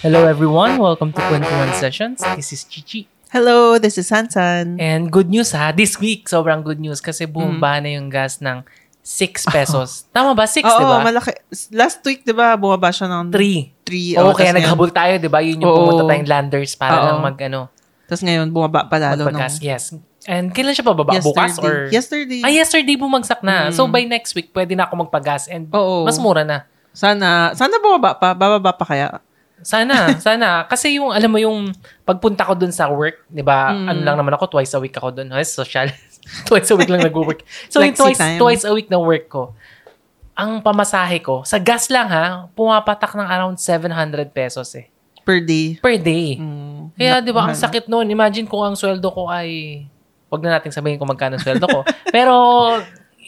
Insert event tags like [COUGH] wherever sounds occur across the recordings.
Hello everyone, welcome to 21 Sessions. This is Chichi. Hello, this is Sansan. And good news ha, this week sobrang good news kasi Mm. bumaba na yung gas ng 6 pesos. [LAUGHS] Tama ba? 6, Oo, di ba? malaki. Last week, di ba, bumaba siya ng 3. 3. Oo, kaya naghabol tayo, di ba? Yun yung Oo. pumunta tayong landers para Oo. lang mag, ano, Tapos ngayon, bumaba pa lalo ng magpagas. Yes. And kailan siya pababa? Bukas or? Yesterday. Ah, yesterday bumagsak na. Mm. So by next week, pwede na ako magpagas and Oo. mas mura na. Sana, sana bumaba pa. Bababa pa kaya. Sana, sana. Kasi yung, alam mo yung pagpunta ko dun sa work, di ba, Mm. ano lang naman ako, twice a week ako dun. Ay, social. [LAUGHS] twice a week lang nag-work. So, yung Flexi twice, time. twice a week na work ko, ang pamasahe ko, sa gas lang ha, pumapatak ng around 700 pesos eh. Per day. Per day. Mm. Kaya, di ba, ang sakit noon. Imagine kung ang sweldo ko ay, wag na natin sabihin kung magkano sweldo ko. [LAUGHS] Pero,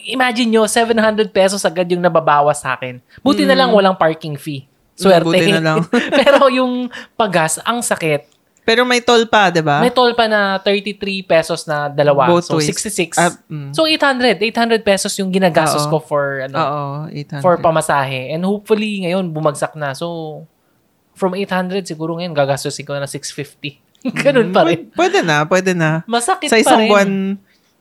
imagine nyo, 700 pesos agad yung nababawas sa akin. Buti na lang walang parking fee. Swerte. Mm. Buti na lang. [LAUGHS] Pero yung pagas, ang sakit. Pero may toll pa, di ba? May toll pa na 33 pesos na dalawa. Both so, ways. 66. Ah, mm. So, 800. 800 pesos yung ginagastos ko for, ano, 800. for pamasahe. And hopefully, ngayon, bumagsak na. So, from 800, siguro ngayon, gagastosin ko na 650. [LAUGHS] Ganun pa rin. Pwede, na, pwede na. Masakit Sa pa isang rin. buwan,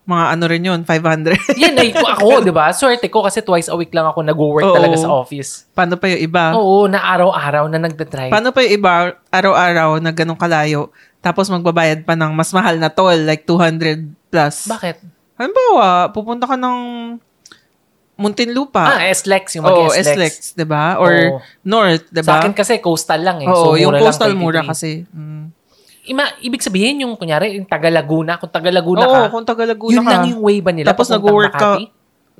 mga ano rin yun, 500. [LAUGHS] Yan ay ako, 'di ba? Swerte ko kasi twice a week lang ako nag-work Oo. talaga sa office. Paano pa yung iba? Oo, na araw-araw na nagda-drive. Paano pa yung iba, araw-araw na ganong kalayo, tapos magbabayad pa ng mas mahal na toll, like 200 plus. Bakit? Halimbawa, pupunta ka ng Muntinlupa. Ah, SLEX, yung Oo, mag-SLEX. SLEX, 'di ba? Or Oo. North, 'di Sa ba? akin kasi coastal lang eh. Oo, so, yung mura lang, coastal 33. mura kasi. Mm. Ima, ibig sabihin yung kunyari, yung taga Laguna, kung taga Laguna Oo, ka, kung taga Laguna yun ka. lang yung way ba nila? Tapos nag-work ka,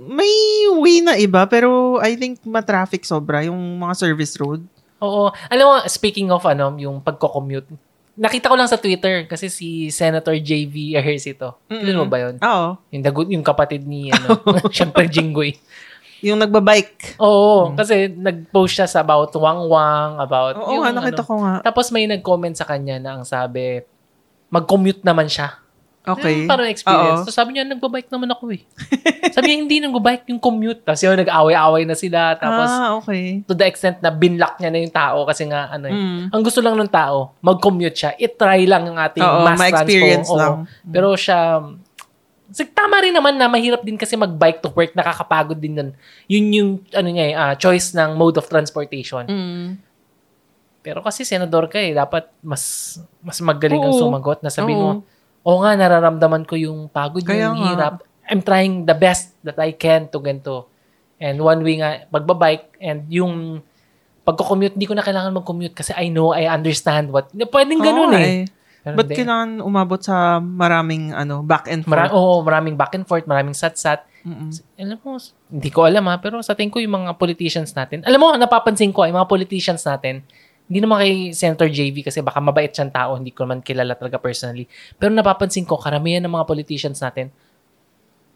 may way na iba, pero I think ma-traffic sobra yung mga service road. Oo. Alam mo, speaking of ano, yung pagko-commute, nakita ko lang sa Twitter kasi si Senator JV Ejercito. Kilala mo ba yun? Oo. Yung, dagut, yung kapatid ni, ano, [LAUGHS] syempre Jinggoy. Yung nagbabike. Oo, kasi nag-post siya sa about wang-wang, about Oo yung nga, nakita ano. ko nga. Tapos may nag-comment sa kanya na ang sabi, mag-commute naman siya. Okay. Yung parang experience. Oo. So sabi niya, nagbabike naman ako eh. [LAUGHS] sabi niya, hindi nagbabike yung commute. Tapos yun, nag-away-away na sila. Tapos ah, okay. to the extent na binlock niya na yung tao kasi nga ano eh. Mm. Ang gusto lang ng tao, mag-commute siya. I-try lang ang ating Oo, mass ma-experience transpo. Oo. lang. Pero siya, Sig, tama rin naman na mahirap din kasi mag-bike to work, nakakapagod din nun. Yun yung ano niya, eh, ah, choice ng mode of transportation. Mm. Pero kasi senador ka eh, dapat mas mas magaling ang Oo. sumagot na sabihin Oo. mo, oo nga, nararamdaman ko yung pagod, Kaya yung nga. hirap. I'm trying the best that I can to ganito. And one way nga, pagbabike and yung pagko-commute, hindi ko na kailangan mag-commute kasi I know, I understand what, pwedeng ganun Oo, eh. Pero Ba't hindi. kailangan umabot sa maraming ano back and Mara- forth? oo, maraming back and forth, maraming sat-sat. Mm-mm. Alam mo, hindi ko alam ha, pero sa tingin ko yung mga politicians natin, alam mo, napapansin ko, yung mga politicians natin, hindi naman kay Senator JV kasi baka mabait siyang tao, hindi ko naman kilala talaga personally. Pero napapansin ko, karamihan ng mga politicians natin,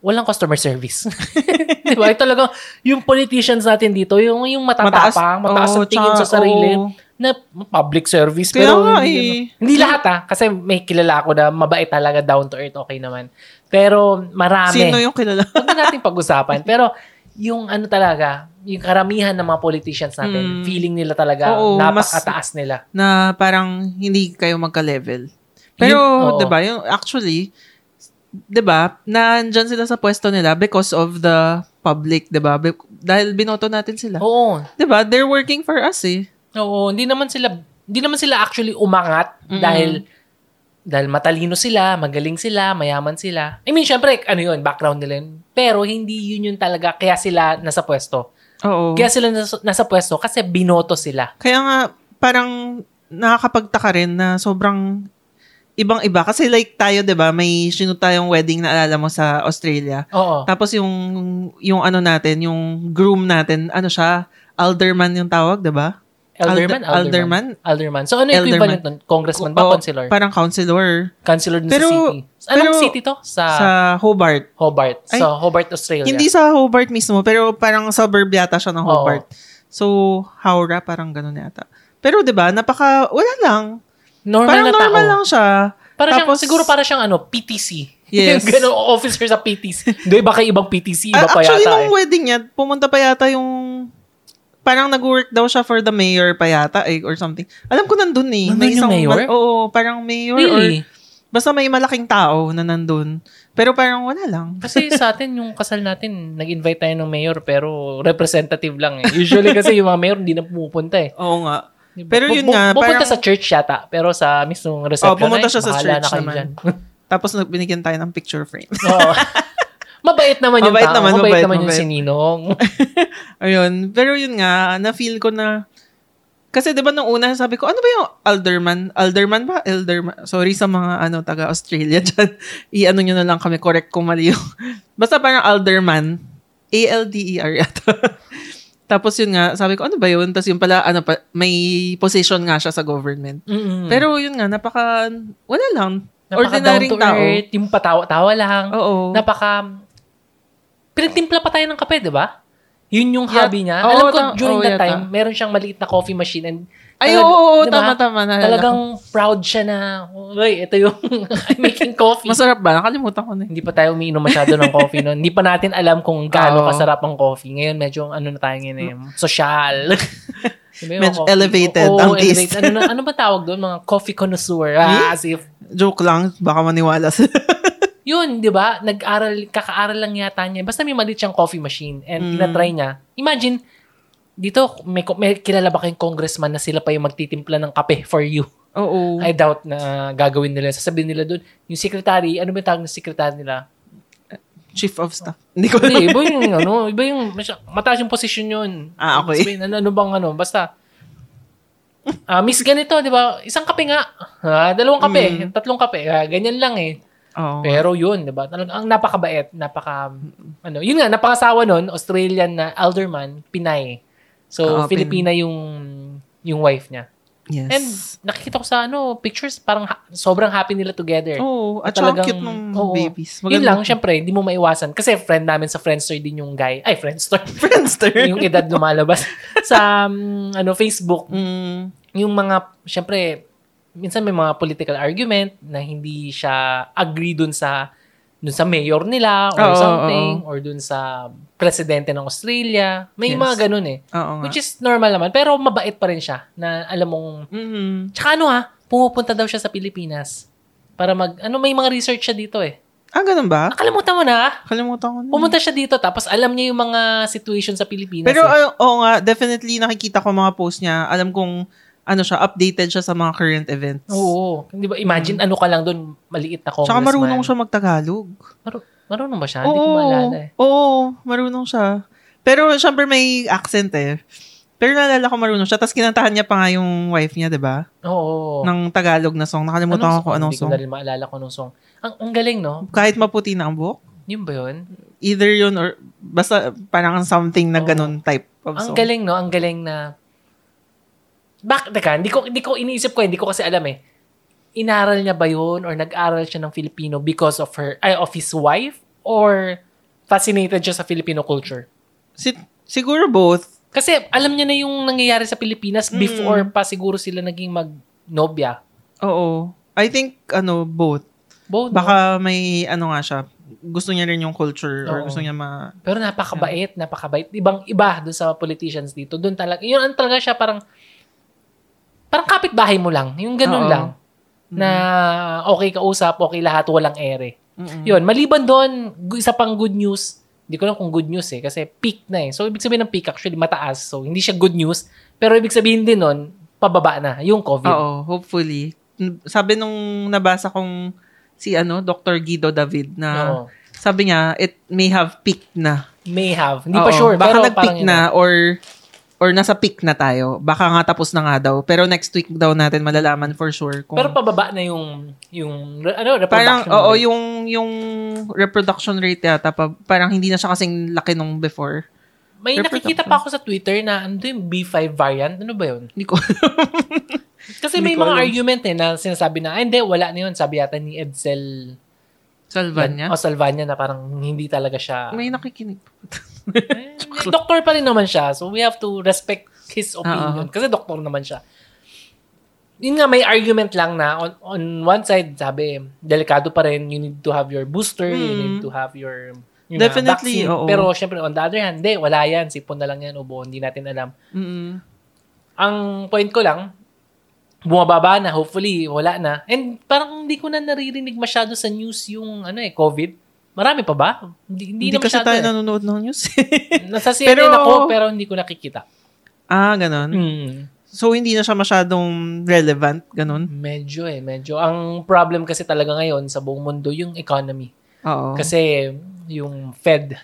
walang customer service. [LAUGHS] Di ba? Ito talaga, yung politicians natin dito, yung, yung matatapang, mataas, oo, ang tingin sa sarili, oo. na public service. Kaya pero nga hindi, eh. ano. hindi lahat ah, kasi may kilala ako na mabait talaga, down to earth, okay naman. Pero marami. Sino yung kilala? [LAUGHS] Huwag na natin pag-usapan. Pero yung ano talaga, yung karamihan ng mga politicians natin, Mm. feeling nila talaga, Oo, mas- napakataas nila. na parang hindi kayo magka-level. Pero, Yun. 'di ba, yung actually 'di ba, nandyan sila sa pwesto nila because of the public, 'di ba? Be- dahil binoto natin sila. Oo. 'Di ba? They're working for us eh. Oo, hindi naman sila hindi naman sila actually umangat dahil dahil matalino sila, magaling sila, mayaman sila. I mean, syempre, ano yun, background nila yun. Pero hindi yun yun talaga, kaya sila nasa pwesto. Oo. Kaya sila nasa, nasa pwesto kasi binoto sila. Kaya nga parang nakakapagtaka rin na sobrang ibang-iba kasi like tayo 'di ba, may sinut tayong wedding na alala mo sa Australia. Oo. Tapos yung yung ano natin, yung groom natin, ano siya, alderman yung tawag, 'di ba? Elderman? Alder- Alderman? Alderman. So, ano yung equivalent nun? Congressman ba? Oo, Councilor? Parang councilor Councilor din Pero- sa city. Anong pero- city to? Sa, sa Hobart. Hobart. Ay, sa Hobart, Australia. Hindi sa Hobart mismo, pero parang suburb yata siya ng Oo. Hobart. So, Howrah, parang ganun yata. Pero 'di ba, napaka wala lang. Normal parang na normal tao. lang siya. Para siyang, Tapos- siguro para siyang ano, PTC. [LAUGHS] Yes. Ganun, officer sa PTC. Hindi, baka ibang PTC, iba Ah, pa actually, yata nung eh. wedding niya, pumunta pa yata yung parang nag-work daw siya for the mayor pa yata eh, or something. Alam ko nandun eh. Nandun yung mayor? mal- oo, parang mayor Really? or basta may malaking tao na nandun. Pero parang wala lang. [LAUGHS] Kasi sa atin, yung kasal natin, nag-invite tayo ng mayor pero representative lang eh. Usually kasi yung mga mayor hindi na pumupunta eh. [LAUGHS] Oo nga. Diba? Pero yun nga, Pupunta parang- sa church yata, pero sa mismong reception, Oh, pumunta ay, siya sa church na naman. dyan. [LAUGHS] Tapos binigyan tayo ng picture frame. [LAUGHS] Oo. mabait naman yung Mabait tao. naman, mabait, mabait, naman yung mabait. sininong. [LAUGHS] Ayun. Pero yun nga, na-feel ko na, kasi 'di ba nung una sabi ko, ano ba yung alderman? Alderman ba? Elderman? Sorry sa mga ano taga Australia diyan. I-ano niyo na lang kami correct kung mali yung. Basta parang alderman. A L D E R yata. Tapos yun nga, sabi ko, ano ba yun? Tapos yun pala, ano pa, may position nga siya sa government. Mm-mm. Pero yun nga, napaka, wala lang. Napaka to tao. earth, yung patawa-tawa lang. Oo. Napaka, pinagtimpla pa tayo ng kape, di ba? Yun yung Yeah. hobby niya. Oo, Alam ko, ta- during oo, that yata. time, meron siyang maliit na coffee machine and Ay, talag- oo, oo, di ba? tama, tama. naalala Talagang proud siya na, uy, ito yung I'm [LAUGHS] making coffee. Masarap ba? Nakalimutan ko na. eh. hindi pa tayo umiinom masyado ng coffee noon. Hindi pa natin alam kung gaano Oo. kasarap ang coffee. Ngayon, medyo ano na tayo ngayon eh, social. [LAUGHS] Diba Medyo coffee? elevated Oo, ang taste. Ano, na, ano ba tawag doon? Mga coffee connoisseur. Ah, as if, Joke lang, baka maniwala sila. [LAUGHS] yun, di ba? Nag-aral, kakaaral lang yata niya. Basta may maliit siyang coffee machine and Mm. tinatry niya. Imagine, dito, may, may kilala ba kayong congressman na sila pa yung magtitimpla ng kape for you? Oo. I doubt na gagawin nila. Sasabihin nila doon, yung secretary, ano ba yung tawag ng secretary nila? Chief of staff. Hindi ko Hindi, iba yung, [LAUGHS] ano, iba yung, mataas yung posisyon yun. Ah, okay. Sabihin, ano, ano bang ano, basta, ah miss ganito, di ba? Isang kape nga. Ah, dalawang kape, Mm. tatlong kape. Ah, ganyan lang eh. Oo. Pero yun, di ba? Talagang ang napakabait, napaka, ano, yun nga, napakasawa nun, Australian na alderman, Pinay. So, Oo, Filipina yung, yung wife niya. Yes. And nakikita ko sa ano, pictures, parang ha- sobrang happy nila together. Oo, at Talagang- cute ng oo. babies. Yun lang, syempre, hindi mo maiwasan. Kasi friend namin sa Friendster din yung guy. Ay, Friendster. [LAUGHS] Friendster. [LAUGHS] yung edad lumalabas. [LAUGHS] sa um, ano Facebook, Mm, yung mga, syempre, minsan may mga political argument na hindi siya agree dun sa dun sa mayor nila or Oo, something or dun sa presidente ng Australia. May Yes. mga ganun eh. oo nga. Which is normal naman. Pero mabait pa rin siya na alam mong Mhm. Tsaka ano ha, pumupunta daw siya sa Pilipinas para mag, ano, may mga research siya dito eh. Ah, ganun ba? Nakalimutan mo na? Kalimutan ko na. Pumunta siya dito tapos alam niya yung mga situation sa Pilipinas. Pero, eh. ah, oo nga, definitely nakikita ko mga post niya. Alam kong, ano siya, updated siya sa mga current events. Oo. Di ba, imagine ano ka lang doon, maliit na congressman. Tsaka marunong siya magtagalog. Maru- marunong ba siya? Hindi ko maalala eh. Oo, marunong siya. Pero, syempre may accent eh. Pero naalala ko marunong siya. Tapos kinantahan niya pa nga yung wife niya, di ba? Oo. Ng Tagalog na song. Nakalimutan ko kung anong Hindi ko song. na rin maalala kung anong song. Ang, ang galing, no? Kahit maputi na ang buhok. Yun ba yun? Either yun or basta parang something na Oo. ganun type of Ang song. galing, no? Ang galing na... Bak, teka, hindi ko, hindi ko iniisip ko, hindi ko kasi alam eh. Inaral niya ba yun or nag-aral siya ng Filipino because of her, ay, of his wife? Or fascinated siya sa Filipino culture? Si- siguro both. Kasi alam niya na yung nangyayari sa Pilipinas Mm. before pa siguro sila naging mag-nobya. Oo. I think, ano, both. Both, no? Baka may, ano nga siya, gusto niya rin yung culture Oo. or gusto niya ma... Pero napakabait, napakabait. Ibang iba doon sa politicians dito. Doon talaga, yun ang talaga siya parang, parang kapitbahay mo lang. Yung ganun Oo. lang. Na okay ka usap, okay lahat, walang ere. Mm-mm. Yun, maliban doon, isa pang good news, hindi ko alam kung good news eh, kasi peak na eh. So, ibig sabihin ng peak actually mataas. So, hindi siya good news. Pero ibig sabihin din nun, pababa na yung COVID. Oo, hopefully. Sabi nung nabasa kong si ano, Dr. Guido David na Oo. sabi niya, it may have peaked na. May have. Hindi pa Oo, sure. Baka pero nag-peak na or or nasa peak na tayo. Baka nga tapos na nga daw. Pero next week daw natin malalaman for sure. Kung, Pero pababa na yung, yung, ano, parang, reproduction oo, rate. yung, yung reproduction rate yata, pa, parang hindi na siya kasing laki nung before. May nakikita pa ako sa Twitter na, ano yung B5 variant? Ano ba yun? Hindi ko [LAUGHS] Kasi may mga argument eh na sinasabi na, ah, hindi, wala na yun. Sabi yata ni Edsel Salvania. O Salvania na parang hindi talaga siya. May nakikinig. [LAUGHS] Eh, doktor pa rin naman siya. So we have to respect his opinion. Kasi doktor naman siya. Yun nga, may argument lang na on, on one side, sabi, delikado pa rin, you need to have your booster, you Mm. need to have your Yun nga, Definitely, vaccine. oo. Pero syempre, on the other hand, hindi, wala yan. Sipon na lang yan, ubo. Hindi natin alam. Mm-mm. Ang point ko lang, bumababa na, hopefully, wala na. And parang hindi ko na naririnig masyado sa news yung ano eh, COVID. Marami pa ba? Hindi, hindi, Hindi na kasi tayo eh. nanonood ng news. [LAUGHS] Nasa CNN Pero- ako, pero hindi ko nakikita. ah, ganon. Hmm. So, hindi na siya masyadong relevant, ganon. Medyo eh, medyo. Ang problem kasi talaga ngayon sa buong mundo, yung economy. Oo. Kasi yung Fed,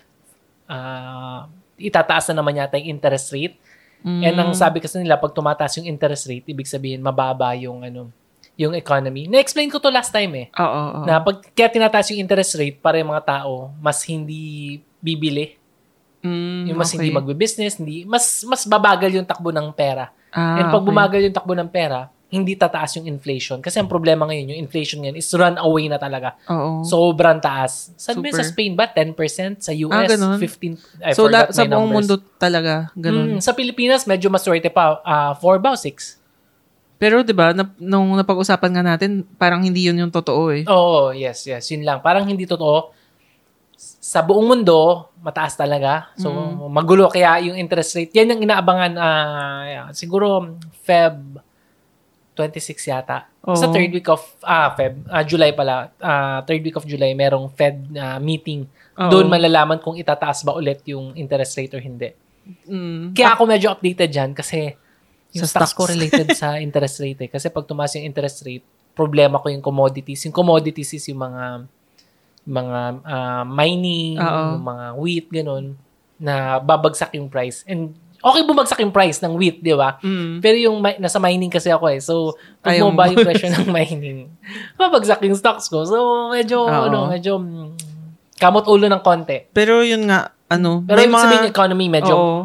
ah itataas na naman yata yung interest rate. Mm. And ang sabi kasi nila, pag tumataas yung interest rate, ibig sabihin, mababa yung ano yung economy. Na-explain ko to last time eh. Oo, oo. Na pag kaya tinataas yung interest rate para yung mga tao mas hindi bibili, Mm, yung mas okay. hindi magbe-business, hindi mas mas babagal yung takbo ng pera. Ah, And pag okay. bumagal yung takbo ng pera, hindi tataas yung inflation. Kasi ang problema ngayon, yung inflation ngayon is run away na talaga. Oo. Sobrang taas. Sa, Super. sa Spain ba? 10%? Sa US, Ah, ganun. 15%? I so, la- sa buong numbers. mundo talaga, ganun. Mm, sa Pilipinas, medyo maswerte pa. 4 ba o 6? Pero 'di ba, nap- nung napag-usapan nga natin, parang hindi 'yun yung totoo eh. Oo, yes, yes. Yun lang. Parang hindi totoo. Sa buong mundo, mataas talaga. So, Mm. magulo. Kaya yung interest rate, yan yung inaabangan. ah, yeah, siguro, Feb 26 yata. Sa Oo. third week of, ah, Feb, ah, July pala. ah, third week of July, merong Fed ah, meeting. Oo. Doon malalaman kung itataas ba ulit yung interest rate or hindi. Mm. Kaya ako medyo updated dyan kasi yung Sa stocks ko stocks. related sa [LAUGHS] interest rate eh. Kasi pag tumaas yung interest rate, problema ko yung commodities. Yung commodities is yung mga mga ah, mining, yung mga wheat, ganun, na babagsak yung price. And okay bumagsak yung price ng wheat, di ba? Mm. Pero yung mi- nasa mining kasi ako eh. So, pag Ayaw bumaba yung [LAUGHS] presyo ng mining, babagsak yung stocks ko. So, medyo, Oo. ano, medyo mm, kamot ulo ng konti. Pero yun nga, ano, Pero may mga sabihin, yung economy medyo Oo.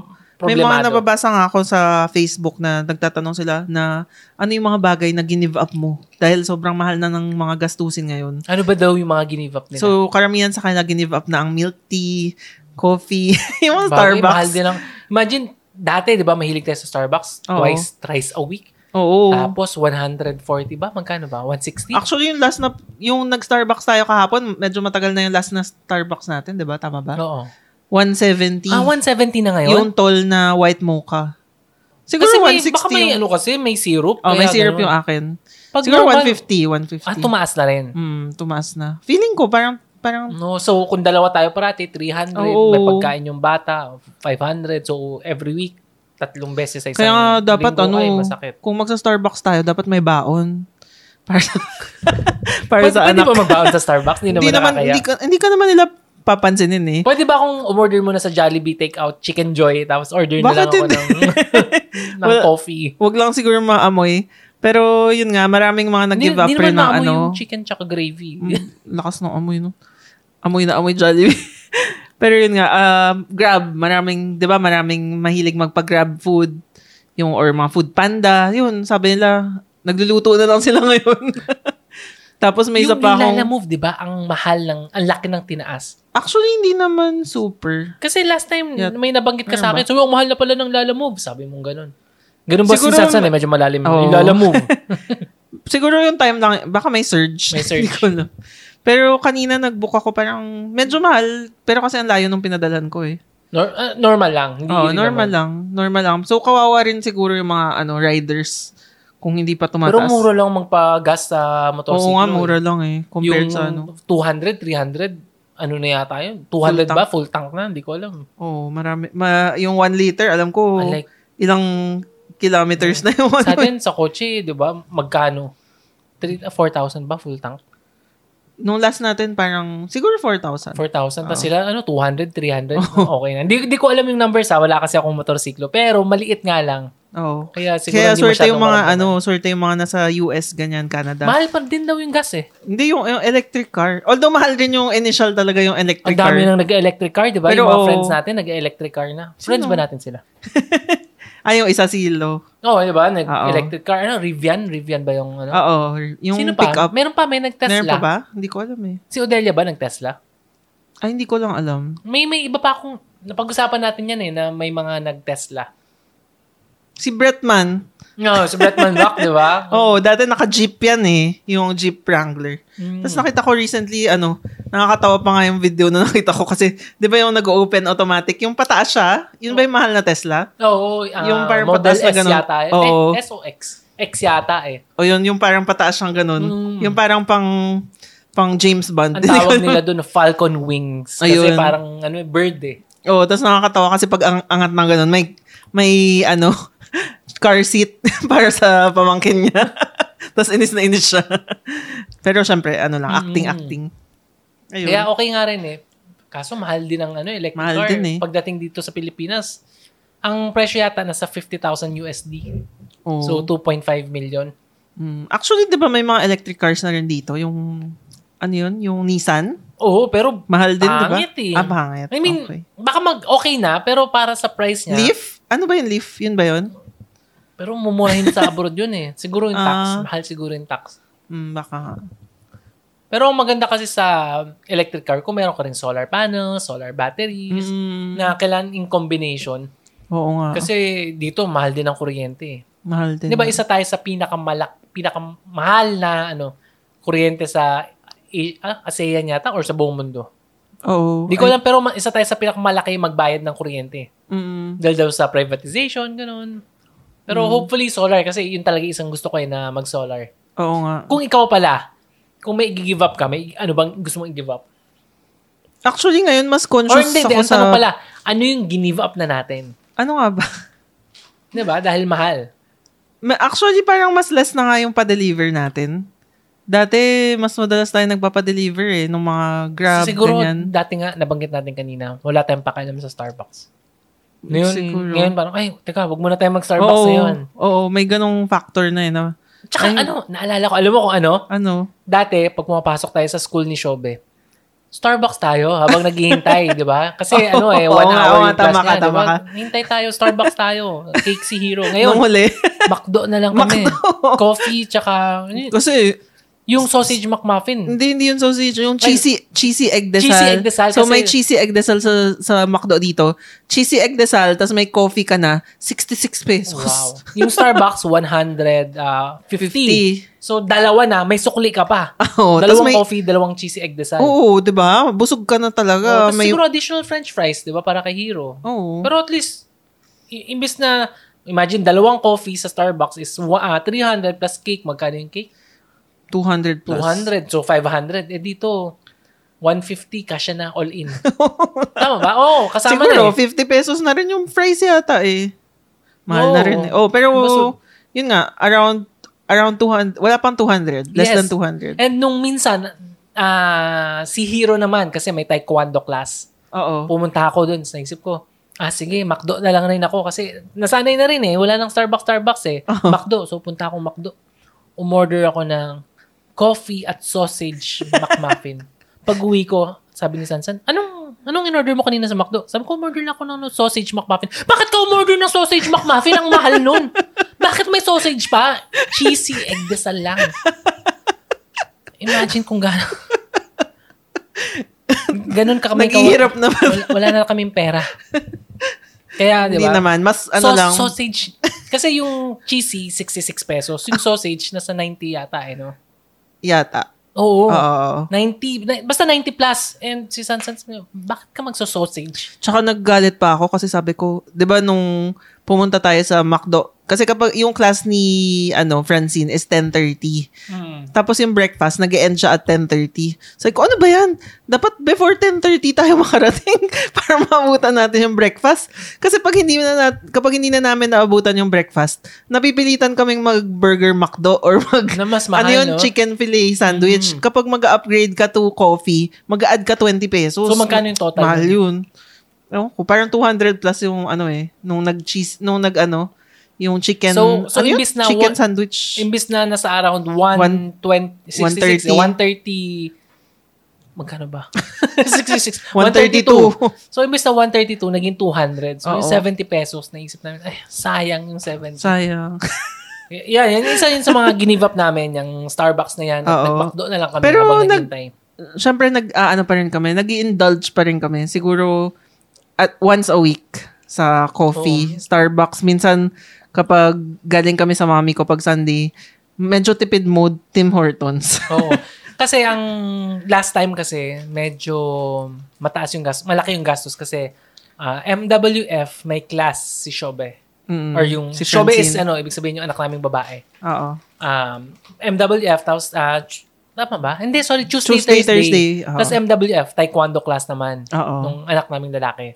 May mga problemado. nababasa nga ako sa Facebook na nagtatanong sila na ano yung mga bagay na give up mo dahil sobrang mahal na ng mga gastusin ngayon. Ano ba daw yung mga give up nila? So, karamihan sa kanila give up na ang milk tea, coffee, [LAUGHS] yung mga Bagay, Starbucks. mahal din ang... Imagine, dati, di ba, mahilig tayo sa Starbucks? Oo. Twice, thrice a week. Oo. Tapos, 140 ba? Magkano ba? 160? Actually, yung last na, yung nag-Starbucks tayo kahapon, medyo matagal na yung last na Starbucks natin, di ba? Tama ba? Oo. 170. Ah, 170 na ngayon? Yung tall na white mocha. Siguro kasi may, 160. baka may yung- ano kasi, may syrup. oh, may syrup ganun. yung akin. Pag Siguro normal- 150, 150. Ah, tumaas na rin. Hmm, tumaas na. Feeling ko, parang, parang, No, so, kung dalawa tayo parati, 300. Oo. May pagkain yung bata, 500. So, every week, tatlong beses sa isang kaya dapat ano, ay, masakit. kung magsa-Starbucks tayo, dapat may baon. [LAUGHS] Para sa, para Pwede, sa pwede anak. ba magbaon sa Starbucks? Hindi Hindi naman naman, nakakaya. hindi ka, hindi ka naman nila papansinin eh. Pwede ba akong umorder muna sa Jollibee Takeout Chicken Joy tapos order na lang Bakit ako hindi? ng, [LAUGHS] ng coffee? Huwag lang siguro maamoy. Pero yun nga, maraming mga nag-give up rin ng ano. yung chicken tsaka gravy. Mm, lakas ng amoy, no? Amoy na amoy Jollibee. [LAUGHS] Pero yun nga, um, Grab, maraming, di ba, maraming mahilig magpa-Grab food. Yung, or mga food panda. Yun, sabi nila, nagluluto na lang sila [LAUGHS] ngayon. Tapos may isa yung pa Lala akong, Move, di ba? Ang mahal ng, ang laki ng tinaas. actually, hindi naman super. Kasi last time, Yeah. may nabanggit ka Meron sa akin, so, ang mahal na pala ng Lala Move. Sabi mong ganun. Ganun ba Siguro- si Sansan eh? Medyo malalim Oo. yung Lala Move. [LAUGHS] [LAUGHS] Siguro yung time lang, baka may surge. May [LAUGHS] surge. Ko alam. Pero kanina nag-book ako parang medyo mahal. Pero kasi ang layo nung pinadalan ko eh. Nor- ah, normal lang. Hindi hindi normal naman. lang. Normal lang. So, kawawa rin siguro yung mga ano riders kung hindi pa tumataas. Pero mura lang magpa-gas sa motorsiklo. Oo nga, eh. mura lang eh. Compared yung sa ano. 200, 300, ano na yata yun? 200 Full ba? Full tank na? Hindi ko alam. Oo, marami. Ma, yung 1 liter, alam ko, I like, ilang kilometers na yung sa ano. atin, sa kotse, di ba? Magkano? 3 ah, 4,000 ba? Full tank? Nung last natin, parang, siguro 4,000. 4,000. Tapos sila, ano, 200, 300. [LAUGHS] Okay na. Hindi, hindi ko alam yung numbers ha. Wala kasi akong motorsiklo. Pero maliit nga lang. Oo. Kaya siguro Kaya hindi swerte yung mga, ano, swerte yung mga nasa US, ganyan, Canada. Mahal pa din daw yung gas eh. Hindi yung, yung electric car. Although mahal din yung initial talaga yung Ang electric dami car. nang nag-electric car, di ba? Pero, yung mga oo. friends natin, nag-electric car na. Friends Sino? ba natin sila? Ay, [LAUGHS] yung isa silo. Oo, di ba? Nag-electric car. Ano, Rivian? Rivian ba yung ano? Oo. Yung Sino pa? pick-up. Meron pa, may nag-Tesla. Meron pa ba? Hindi ko alam eh. Si Odelia ba nag-Tesla? Ay, hindi ko lang alam. May may iba pa akong napag-usapan natin yan eh na may mga nag-Tesla. Si Bretman. No, si Bretman Rock, di ba? [LAUGHS] Oo, oh, dati naka-jeep yan eh. Yung Jeep Wrangler. Mm. Tapos nakita ko recently, ano, Nakakatawa pa nga yung video na [LAUGHS] nakita ko kasi, di ba yung nag-open automatic, yung pataas siya, yun ba yung mahal na Tesla? Oo, ah, Yung parang Model pataas na S ganun. yata. Eh, Oo. S o X? X yata eh. O yun, yung parang pataas siyang ganun. Mm. Yung parang pang pang James Bond. Ang [LAUGHS] tawag nila doon Falcon Wings. Kasi Ayun. parang ano, eh, bird eh. Oo, tapos nakakatawa kasi pag ang angat ng ganun, may, may ano, car seat [LAUGHS] para sa pamangkin niya. [LAUGHS] tapos inis na inis siya. [LAUGHS] Pero syempre, ano lang, acting-acting. Ayun. Kaya okay nga rin eh. Kaso mahal din ang ano, electric Mahal car. din eh. Pagdating dito sa Pilipinas, ang presyo yata nasa 50,000 USD. Oo. So 2.5 million. Mm. Actually, di ba may mga electric cars na rin dito? Yung, ano yun? Yung Nissan? Oo, pero Mahal din, di ba? Eh. Ah, pangit. I mean, okay. baka mag okay na, pero para sa price niya. Leaf? Ano ba yung Leaf? Yun ba yun? Pero mumurahin sa abroad yun eh. Siguro yung tax. Ah. mahal siguro yung tax. Mm, baka. Pero ang maganda kasi sa electric car, kung meron ka rin solar panels, solar batteries, Mm, na kailan in combination. oo nga. Kasi dito, mahal din ang kuryente eh. Mahal din. Di ba isa tayo sa pinakamalak, pinakamahal na ano, kuryente sa ah, ASEAN yata or sa buong mundo? Oo. Di ko alam, pero isa tayo sa pinakamalaki magbayad ng kuryente. Mm, Dahil daw sa privatization, ganun. Pero hopefully solar kasi yun talaga isang gusto ko eh na mag-solar. oo nga. Kung ikaw pala, kung may i-give up ka, may ano bang gusto mong i-give up? Actually, ngayon mas Or conscious hindi, hindi, ako ang sa... tanong pala, ano yung give up na natin? Ano nga ba? [LAUGHS] Di ba? Dahil mahal. Ma- Actually, parang mas less na nga yung pa-deliver natin. Dati, mas madalas tayo nagpapadeliver eh, nung mga Grab, Siguro, ganyan. dati nga, nabanggit natin kanina, wala tayong pakialam sa Starbucks. Ngayon, Siguro. ngayon parang, ay, teka, wag muna tayo mag-Starbucks Oo, ngayon. oo, may ganong factor na eh. Na, Tsaka Ay. ano, naalala ko, alam mo kung ano? ano? Dati, pag pumapasok tayo sa school ni Shobe, Starbucks tayo habang naghihintay, [LAUGHS] di ba? Kasi ano eh, one nga, hour nga, yung class tama ka, niya, di ba? tama ka. Hintay tayo, Starbucks tayo. Cake si Hero. Nung [LAUGHS] Ngayon, huli. McDo na lang kami. [LAUGHS] Coffee, tsaka yun? Kasi, yung sausage McMuffin. hindi, hindi yung sausage. Yung cheesy, cheesy egg desal. Cheesy egg desal So, may cheesy egg desal sa, sa McDo dito. Cheesy egg desal, tapos may coffee ka na, 66 pesos. Wow. Yung Starbucks, [LAUGHS] 150. 50. So, dalawa na, may sukli ka pa. [LAUGHS] Tas dalawang may- coffee, dalawang cheesy egg desal. Oo, di ba? Busog ka na talaga. Oh, may, siguro additional french fries, di ba, para kay Hero. Oo. Pero at least, i- imbis na, imagine, dalawang coffee sa Starbucks is wa- ah, 300 plus cake. Magkano yung cake? 200 plus. 200. So, 500. Eh, dito, 150 kasya na all in. [LAUGHS] Tama ba? Oo, kasama Siguro, na eh. 50 pesos na rin yung fries yata eh. Mahal Oo. na rin eh. Oh, pero, Basog. yun nga, around, around 200, wala pang 200. Less Yes. than 200. And nung minsan, ah si Hero naman, kasi may taekwondo class, Oo. pumunta ako dun. Sa isip ko, ah sige, McDo na lang rin ako kasi nasanay na rin eh. Wala nang Starbucks, Starbucks eh. [LAUGHS] McDo. So punta ako McDo. Umorder ako ng coffee at sausage [LAUGHS] McMuffin. Pag uwi ko, sabi ni Sansan, anong anong in-order mo kanina sa McDo? Sabi ko, umorder na ako ng sausage McMuffin. Bakit ka umorder ng sausage McMuffin? Ang mahal nun. [LAUGHS] Bakit may sausage pa? Cheesy egg desal lang. Imagine kung gano'n. Ganun ka kami Naghihirap naman. wala, wala na kaming pera. Kaya, di Hindi ba? naman. Mas, ano Sau- lang. Sausage. Kasi yung cheesy, 66 pesos. Yung sausage, nasa 90 yata, eh, no? Yata. Oo. Oo. 90, na- basta 90 plus. And si Sansan, bakit ka magso-sausage? Tsaka naggalit pa ako kasi sabi ko, 'di ba nung pumunta tayo sa McDo, kasi kapag yung class ni ano Francine is 10:30. Tapos yung breakfast nag-end siya at 10:30. Sabi ko, ano ba 'yan? Dapat before 10:30 tayo [LAUGHS] makarating [LAUGHS] para maabutan natin yung breakfast. Kasi pag hindi na nat- kapag hindi na namin naabutan yung breakfast, napipilitan kaming mag-burger McDo or mag Na mas [LAUGHS] mahal, ano yun, no? Chicken fillet sandwich. Kapag mag-upgrade ka to coffee, mag-add ka 20 pesos. So, magkano yung total Mahal nun? yun. Ewan ko, parang 200 plus yung ano eh, nung nag-cheese, nung nag-ano, yung chicken, So- so ano yun? imbis na chicken one- sandwich. Imbis na nasa around 120, 66, 130, magkano ba? [LAUGHS] 66, 132. So, imbis na 132, naging 200. So, yung Oo. 70 pesos, naisip namin, ay, sayang yung 70. Sayang. Y- yan, yan, isa yun sa mga ginive up namin, yung Starbucks na yan. At Oo. nagmakdo na lang kami Pero habang nag- naghintay. Siyempre, nag, ah, ano pa rin kami, nag indulge pa rin kami. Siguro, at once a week sa coffee, Starbucks. Minsan, kapag galing kami sa mami ko pag Sunday, medyo tipid mode, Tim Hortons. [LAUGHS] Oo. Kasi ang last time kasi, medyo mataas yung gastos. Malaki yung gastos kasi ah, MWF, may class si Shobe. Mm. Or yung, si Shobe is ano, ibig sabihin yung anak naming babae. Oo. Um, MWF, tapos, ch- tama ba? Hindi, sorry, Tuesday, Tuesday, Thursday. Thursday. Oo. Tapos MWF, Taekwondo class naman. Oo. Nung anak naming lalaki.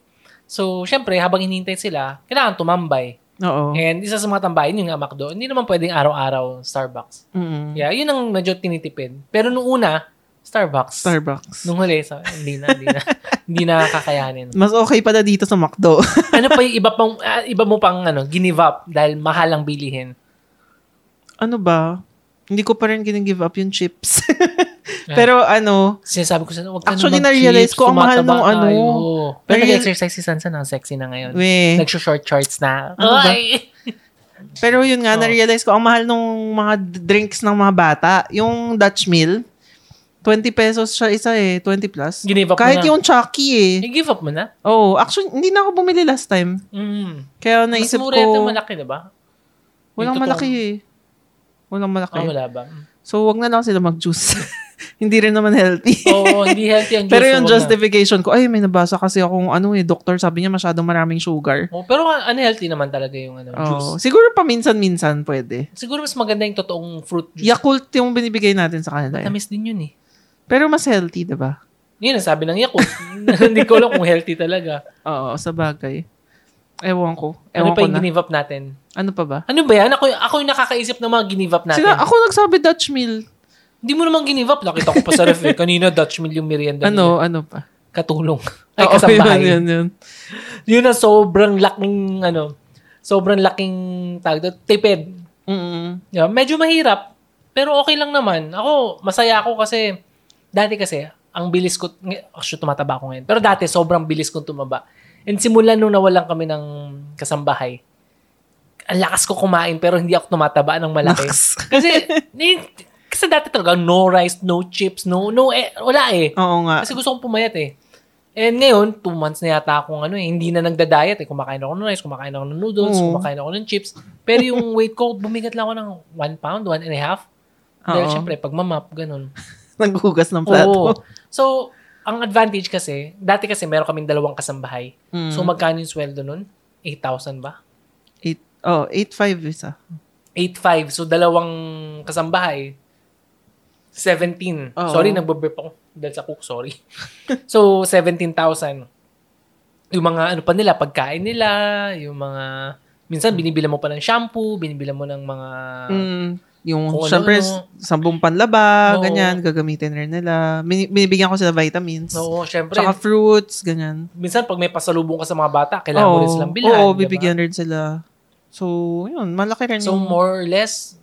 So, syempre, habang hinihintay sila, kailangan tumambay. Oo. And isa sa mga tambayan, yung nga McDo, hindi naman pwedeng araw-araw Starbucks. Mm. Yeah, yun ang medyo tinitipid. Pero nung una, Starbucks. Starbucks. Nung huli, sa, hindi na, hindi na, [LAUGHS] hindi na kakayanin. Mas okay pala dito sa McDo. [LAUGHS] ano pa yung iba pang, ah, iba mo pang, ano, ginive up dahil mahal ang bilihin? ano ba? Hindi ko pa rin ginigive up yung chips. [LAUGHS] Pero ano, Sinasabi ko sa wag ka Actually, na-realize ko ang mahal nung ano. tayo. Pero nag-exercise si Sansa na, sexy na ngayon. we, Nag-short shorts na. Ano ba? Pero yun nga, Oh. na-realize ko ang mahal nung mga drinks ng mga bata. Yung Dutch Mill, 20 pesos siya isa eh, 20 plus. Ginive up mo Kahit na. yung Chucky eh. I-give up mo na. Oh, actually, hindi na ako bumili last time. Mm. Kaya Mas naisip mura ito ko, malaki, diba? walang malaki eh. Walang malaki. Ah, wala ba? So, wag na lang sila mag-juice. [LAUGHS] hindi rin naman healthy. Oo, hindi healthy ang [LAUGHS] juice. Pero yung wag na. justification ko, ay, may nabasa kasi akong ano eh, doktor sabi niya masyadong maraming sugar. Oh, pero unhealthy naman talaga yung ano, Oh, juice. siguro pa minsan-minsan pwede. Siguro mas maganda yung totoong fruit juice. Yakult yung binibigay natin sa kanila. Eh. Tamis din yun eh. Pero mas healthy, 'di ba? Yun ang sabi ng Yakult. [LAUGHS] Hindi ko alam kung healthy talaga. Oo, sa bagay. Ewan ko. Ano Ewan pa ko yung na. up natin? Ano pa ba? Ano ba yan? Ako, ako yung nakakaisip ng mga up natin. Sila, ako nagsabi Dutch Mill. Hindi mo naman up. Nakita ko pa sa ref eh. Kanina Dutch Mill yung merienda Ano, nila. ano pa? Katulong. [LAUGHS] Ay, Oo, kasambahay. yun, yun, yun. Yun ang sobrang laking, ano, sobrang laking tag doon. Tipid. Mm-mm. Yeah, medyo mahirap, pero okay lang naman. Ako, masaya ako kasi, dati kasi, ang bilis ko, ng- actually tumataba ako ngayon, pero dati sobrang bilis kong tumaba. And simulan nung nawalan kami ng kasambahay, ang lakas ko kumain pero hindi ako tumataba ng malaki. Naks. kasi, ni, kasi dati talaga, no rice, no chips, no, no, eh, wala eh. Oo nga. Kasi gusto kong pumayat eh. And ngayon, two months na yata akong ano eh, hindi na nagda-diet eh. Kumakain ako ng rice, kumakain ako ng noodles, Oo. kumakain ako ng chips. Pero yung [LAUGHS] weight ko, bumigat lang ako ng one pound, one and a half. Dahil Oo. syempre, pag mamap, ganun. [LAUGHS] Naghugas ng plato. Oo. So, ang advantage kasi, dati kasi meron kaming dalawang kasambahay. Mm. So, magkano yung sweldo nun? 8,000 ba? Eight, oh, 8.5 isa. 8,500. So, dalawang kasambahay. 17. Oo. Sorry, nagbabrip ako. Dahil sa cook, sorry. [LAUGHS] so, 17,000. Yung mga ano pa nila, pagkain nila, yung mga... Minsan, binibila mo pa ng shampoo, binibila mo ng mga... Mm, yung, Kung syempre, ano-ano. sambong panlaba, Oo. ganyan, gagamitin rin nila. Bini- Binibigyan ko sila vitamins. Oo, syempre. Tsaka fruits, ganyan. minsan, pag may pasalubong ka sa mga bata, kailangan mo rin silang bilhan. Oo, di ba? bibigyan rin sila. So, yun, malaki rin So, yung... more or less,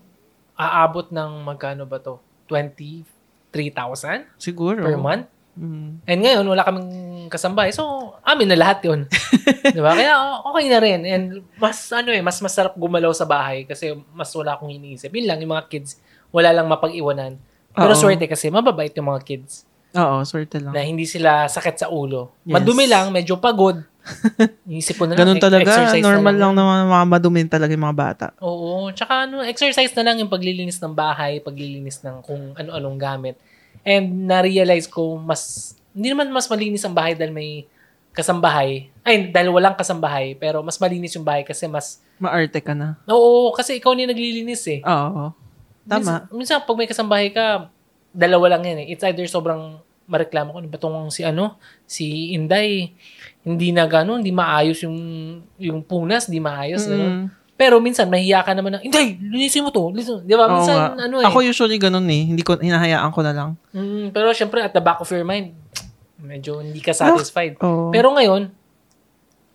aabot ng magkano ba to? 23,000 siguro. per month? Mm. And ngayon, wala kaming kasambay. So, amin na lahat yun. [LAUGHS] Di ba? Kaya okay na rin. And mas, ano eh, mas masarap gumalaw sa bahay kasi mas wala akong iniisip. Yun lang, yung mga kids, wala lang mapag-iwanan. Pero Oo. swerte kasi, mababait yung mga kids Oo, swerte lang. na hindi sila sakit sa ulo. Yes. Madumi lang, medyo pagod. [LAUGHS] Iisip ko na lang, Ganun talaga. exercise Normal na lang naman mga madumin talaga yung mga bata. Oo. Tsaka ano, exercise na lang yung paglilinis ng bahay, paglilinis ng kung ano-anong gamit. And na-realize ko, mas, hindi naman mas malinis ang bahay dahil may kasambahay. Ay, dahil walang kasambahay, pero mas malinis yung bahay kasi mas, Maarte ka na. oo, kasi ikaw ni naglilinis eh. Oo. Tama. Minsan, minsan, pag may kasambahay ka, dalawa lang yan eh. It's either sobrang mareklamo ko, ba itong si ano, si Inday, hindi na gano'n, hindi maayos yung, yung punas, hindi maayos. Mm. Pero minsan, mahiya ka naman na, Inday, linisin mo to. Linisin. Di ba? Oo Minsan, nga. ano eh. Ako usually ganun eh. Hindi ko, hinahayaan ko na lang. Mm, pero syempre, at the back of your mind, medyo hindi ka satisfied. Oo. Pero ngayon,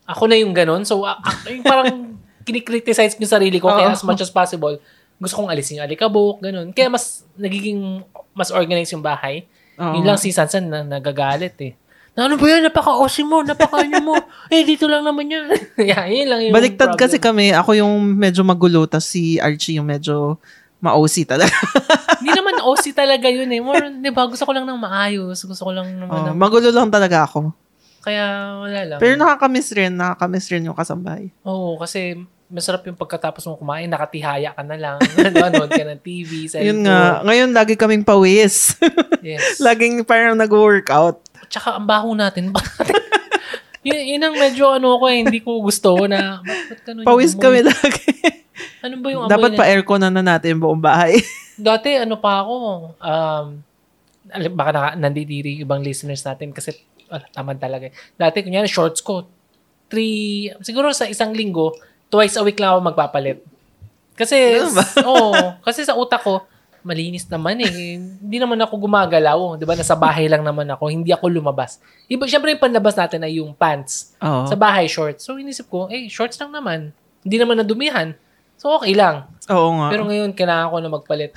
ako na yung ganun. So, a- a- yung parang [LAUGHS] kinikriticize ko yung sarili ko. Kaya Oo. as much as possible, gusto kong alisin yung alikabok, ganun. Kaya mas, nagiging, mas organized yung bahay. Oo. Yun lang si Sansan na nagagalit eh. Na, ano ba yan? Napaka-osi mo. Napaka-ano mo. [LAUGHS] eh, dito lang naman yan. [LAUGHS] yeah, yun lang yung Baliktad problem. kasi kami. Ako yung medyo magulo, tas si Archie yung medyo ma-OC talaga. [LAUGHS] Hindi naman OC talaga yun eh. More, di ba, gusto ko lang ng maayos. Gusto ko lang naman Oo, ng... magulo lang talaga ako. Kaya, wala lang. Pero nakakamiss rin, nakakamiss rin yung kasambahay. Oo, kasi masarap yung pagkatapos mo kumain, nakatihaya ka na lang, nanonood ka ng TV, cellphone. Yun nga. Ngayon, lagi kaming pawis. Yes. Laging parang nag-workout. Tsaka ang baho natin. [LAUGHS] Yun, yun ang medyo ano ko eh, hindi ko gusto na, ganun yung Pawis kami lagi. Ano ba yung amoy Dapat pa aircon na na natin buong bahay. [LAUGHS] Dati, ano pa ako, um, alam- baka naka, nandidiri yung ibang listeners natin kasi wala, tamad talaga. eh. Dati, kunyari, shorts ko, three, siguro sa isang linggo, twice a week lang ako magpapalit. Kasi, oo, kasi sa utak ko, malinis naman eh. Hindi naman ako gumagalaw. Di ba? Nasa bahay lang naman ako. Hindi ako lumabas. Iba, syempre yung panlabas natin ay yung pants. Oo. Sa bahay, shorts. So, inisip ko, eh, shorts lang naman. Hindi naman nadumihan. So, okay lang. Oo nga. Pero ngayon, kailangan ko na magpalit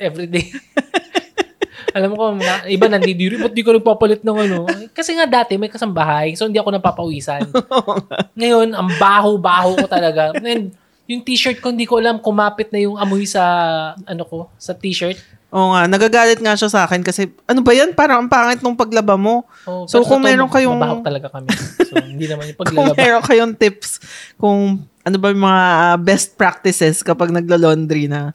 everyday. [LAUGHS] Alam mo ko, mga, iba nandidiri, ba't di ko nagpapalit ng ano? Kasi nga dati, may kasambahay, so hindi ako napapawisan. [LAUGHS] ngayon, ang baho-baho ko talaga. And yung t-shirt ko, hindi ko alam, kumapit na yung amoy sa, ano ko, sa t-shirt. Oo nga. Nagagalit nga siya sa akin kasi, ano ba yan? Parang ang pangit nung paglaba mo. Oh, So, kung meron kayong- Mabaho talaga kami. So, hindi naman yung [LAUGHS] Kung paglalaba. meron kayong tips kung ano ba yung mga best practices kapag naglo-laundry na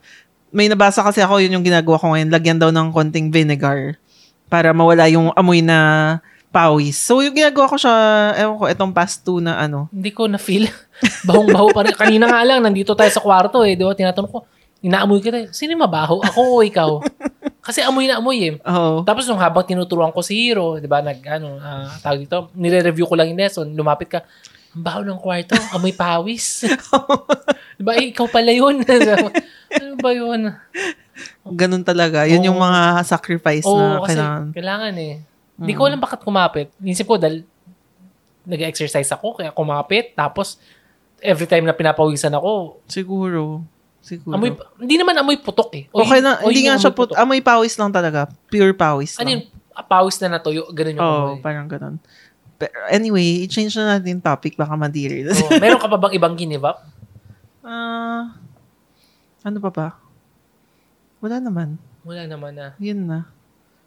may nabasa kasi ako yun yung ginagawa ko ngayon. Lagyan daw ng konting vinegar para mawala yung amoy na pawis. So, yung ginagawa ko siya, ewan ko, itong past two na ano. Hindi ko na-feel. [LAUGHS] Bahong-baho pa rin. Kanina nga lang, nandito tayo sa kwarto eh. Di ba? Tinatanong ko, inaamoy kita. Sino yung mabaho? Ako o ikaw? [LAUGHS] Kasi amoy na amoy eh. Oo. Tapos nung habang tinuturuan ko si Hero, 'di ba, nag ano, ah, tawag dito, nire-review ko lang yung lesson, lumapit ka, ang baho ng kwarto, amoy pawis. [LAUGHS] 'Di ba, eh, ikaw pala 'yun. ano ba 'yun? Ganun talaga. Yun yung Oo. mga sacrifice Oo, na kailangan. kailangan eh. Hindi ko alam bakit kumapit. Inisip ko dahil nag-exercise ako, kaya kumapit. Tapos, every time na pinapawisan ako, Siguro. Siguro. amoy, hindi naman amoy putok eh. O okay na. o Hindi nga siya amoy put, amoy pawis lang talaga. Pure pawis Ano lang. yun? Ah, Pawis na natuyo, ganun yung Oo, amoy. parang ganun. Pero anyway, i-change na natin topic. Baka madiri. Oh, meron ka pa bang ibang up? [LAUGHS] Ah, ano pa ba? Wala naman. Wala naman na. Yun na.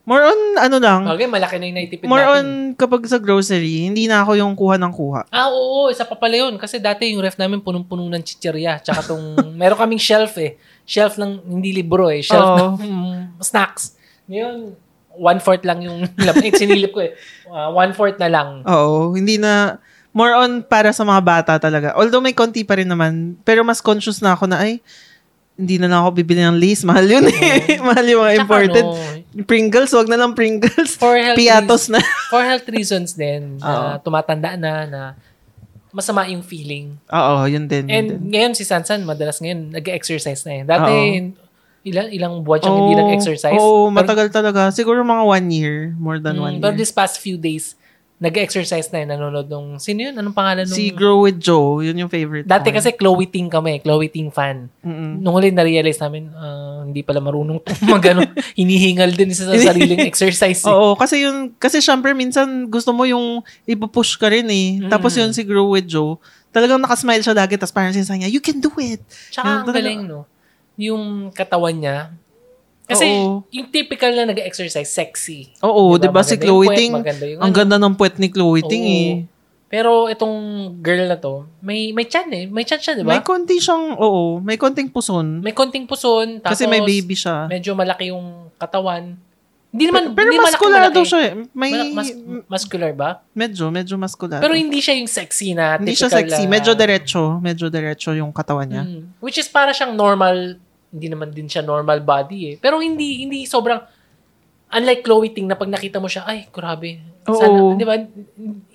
More on, ano lang. Okay, malaki na yung naitipid More natin. on, kapag sa grocery, hindi na ako yung kuha ng kuha. Ah, oo, isa pa pala yun. Kasi dati yung ref namin punong-puno ng chichirya. Tsaka tong, [LAUGHS] meron kaming shelf eh. Shelf ng, hindi libro eh. Shelf Oo. [LAUGHS] ng mm, snacks. Ngayon, one-fourth lang yung, [LAUGHS] eh, sinilip ko eh. Ah, one-fourth na lang. Oo, hindi na, more on para sa mga bata talaga. Although may konti pa rin naman, pero mas conscious na ako na, ay, hindi na lang ako bibili ng lace. Mahal yun eh. [LAUGHS] Mahal yung mga imported. ano, Pringles, wag na lang Pringles. for health [LAUGHS] Piatos na. for health reasons din, [LAUGHS] na Oo. tumatanda na, na masama yung feeling. Oo, yun din. Yun And din. ngayon si Sansan, madalas ngayon, nag-exercise na eh. Dati, ilang, ilang buwan siyang Oo, hindi nag-exercise. Oo, Pero- matagal talaga. Siguro mga one year. More than one Mm, Pero year. this past few days, nag-exercise na eh. Nanonood nung, sino yun? Anong pangalan nung... Si Grow with Joe, yun yung favorite Dati ko. kasi Chloe Ting kami, Chloe Ting fan. Mm-mm. Nung huli na-realize namin, ah, hindi pala marunong [LAUGHS] mag ano, hinihingal din sa [LAUGHS] sariling exercise. Eh. Oo, kasi yun, kasi syempre minsan gusto mo yung ipupush ka rin eh. Mm. Tapos yun si Grow with Joe, talagang nakasmile siya lagi, tapos parang sinasabi niya, you can do it. Tsaka Yun ang talaga. galing, no? Yung katawan niya. Kasi Oo. yung typical na nag-exercise, sexy. Oo, di ba si Maganda yung Chloe Ting, ang ano. ganda ng puwet ni Chloe Ting eh. Pero itong girl na to, may may chan eh. May chan siya, di ba? May konti siyang, oo, may konting puson. May konting puson. Tapos kasi may baby siya. medyo malaki yung katawan. Hindi naman, Pero hindi malaki, muscular malaki. daw siya eh. May, mas, muscular ba? medyo, medyo muscular. Pero hindi siya yung sexy na hindi siya sexy. ah, Medyo diretso. Medyo diretso yung katawan niya. mm. Which is para siyang normal, hindi naman din siya normal body eh. Pero hindi hindi sobrang, unlike Chloe Ting na pag nakita mo siya, ay, grabe. Sana, Oo. di ba?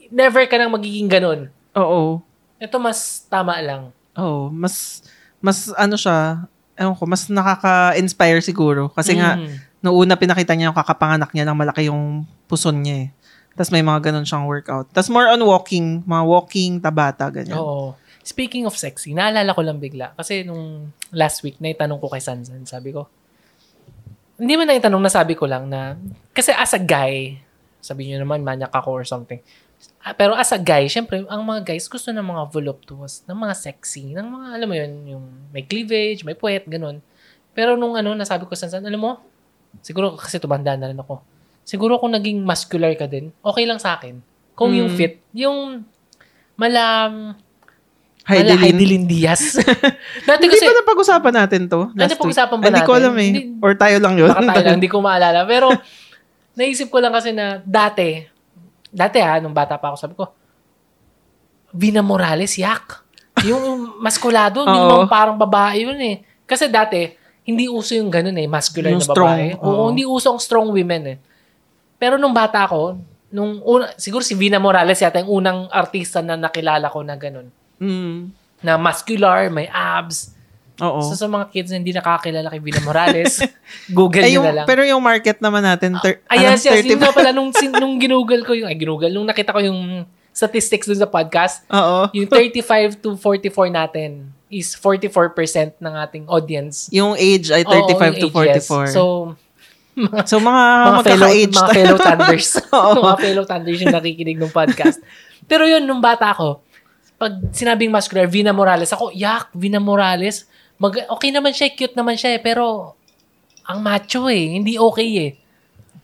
Never ka nang magiging ganun. Oo. Ito mas tama lang. Oo. Mas, mas ano siya, ewan ko, mas nakaka-inspire siguro. Kasi nga, Mm. noong una pinakita niya yung kakapanganak niya ng malaki yung puson niya eh. Tapos may mga ganun siyang workout. Tapos more on walking, mga walking, tabata, ganyan. Oo. Speaking of sexy, naalala ko lang bigla. Kasi nung last week, naitanong ko kay Sansan, sabi ko, hindi man naitanong, nasabi ko lang na, kasi as a guy, sabi niyo naman, manyak ako or something. Ah, Pero as a guy, syempre, ang mga guys gusto ng mga voluptuous, ng mga sexy, ng mga, alam mo yun, yung may cleavage, may puwet, ganun. Pero nung ano, nasabi ko sa Sansan, alam mo, siguro kasi tumanda na rin ako. Siguro kung naging muscular ka din, okay lang sa akin. Kung yung Mm. fit, yung malam, Wala, Heidelin. Heidelin Diaz. [LAUGHS] Dati Hindi kasi, ba napag-usapan natin to? Ano, last week? napag-usapan ba Hindi ko natin? alam eh. Hindi- Or tayo lang yun. baka tayo lang, hindi ko maalala. Pero, [LAUGHS] naisip ko lang kasi na dati, dati ha, nung bata pa ako, sabi ko, Vina Morales, yak. Yung maskulado, [LAUGHS] hindi naman parang babae yun eh. Kasi dati, hindi uso yung ganun eh, muscular Yung na babae. strong, Oo, oo. hindi uso ang strong women eh. Pero nung bata ako, nung una, siguro si Vina Morales yata yung unang artista na nakilala ko na ganun. Mm. Na muscular, may abs. Oo. So sa mga kids na hindi nakakilala kay Vina Morales, [LAUGHS] Google nyo yung, na lang. pero yung market naman natin, ter, Ay, anong yes, yes. 30 Yun nga pala, nung, sin- nung ginugol ko yung, ay, ginugol, nung nakita ko yung statistics dun sa podcast, Oo. yung 35 to 44 natin is 44% ng ating audience. Yung age ay 35 Oo, to yung age, yes. 44. So, [LAUGHS] so, mga, mga fellow, mga fellow thunders. [LAUGHS] Mga fellow thunders yung nakikinig ng podcast. Pero yun, nung bata ako, pag sinabing muscular, Vina Morales, ako, yak, Vina Morales, mag, okay naman siya, cute naman siya eh, pero ang macho eh, hindi okay eh.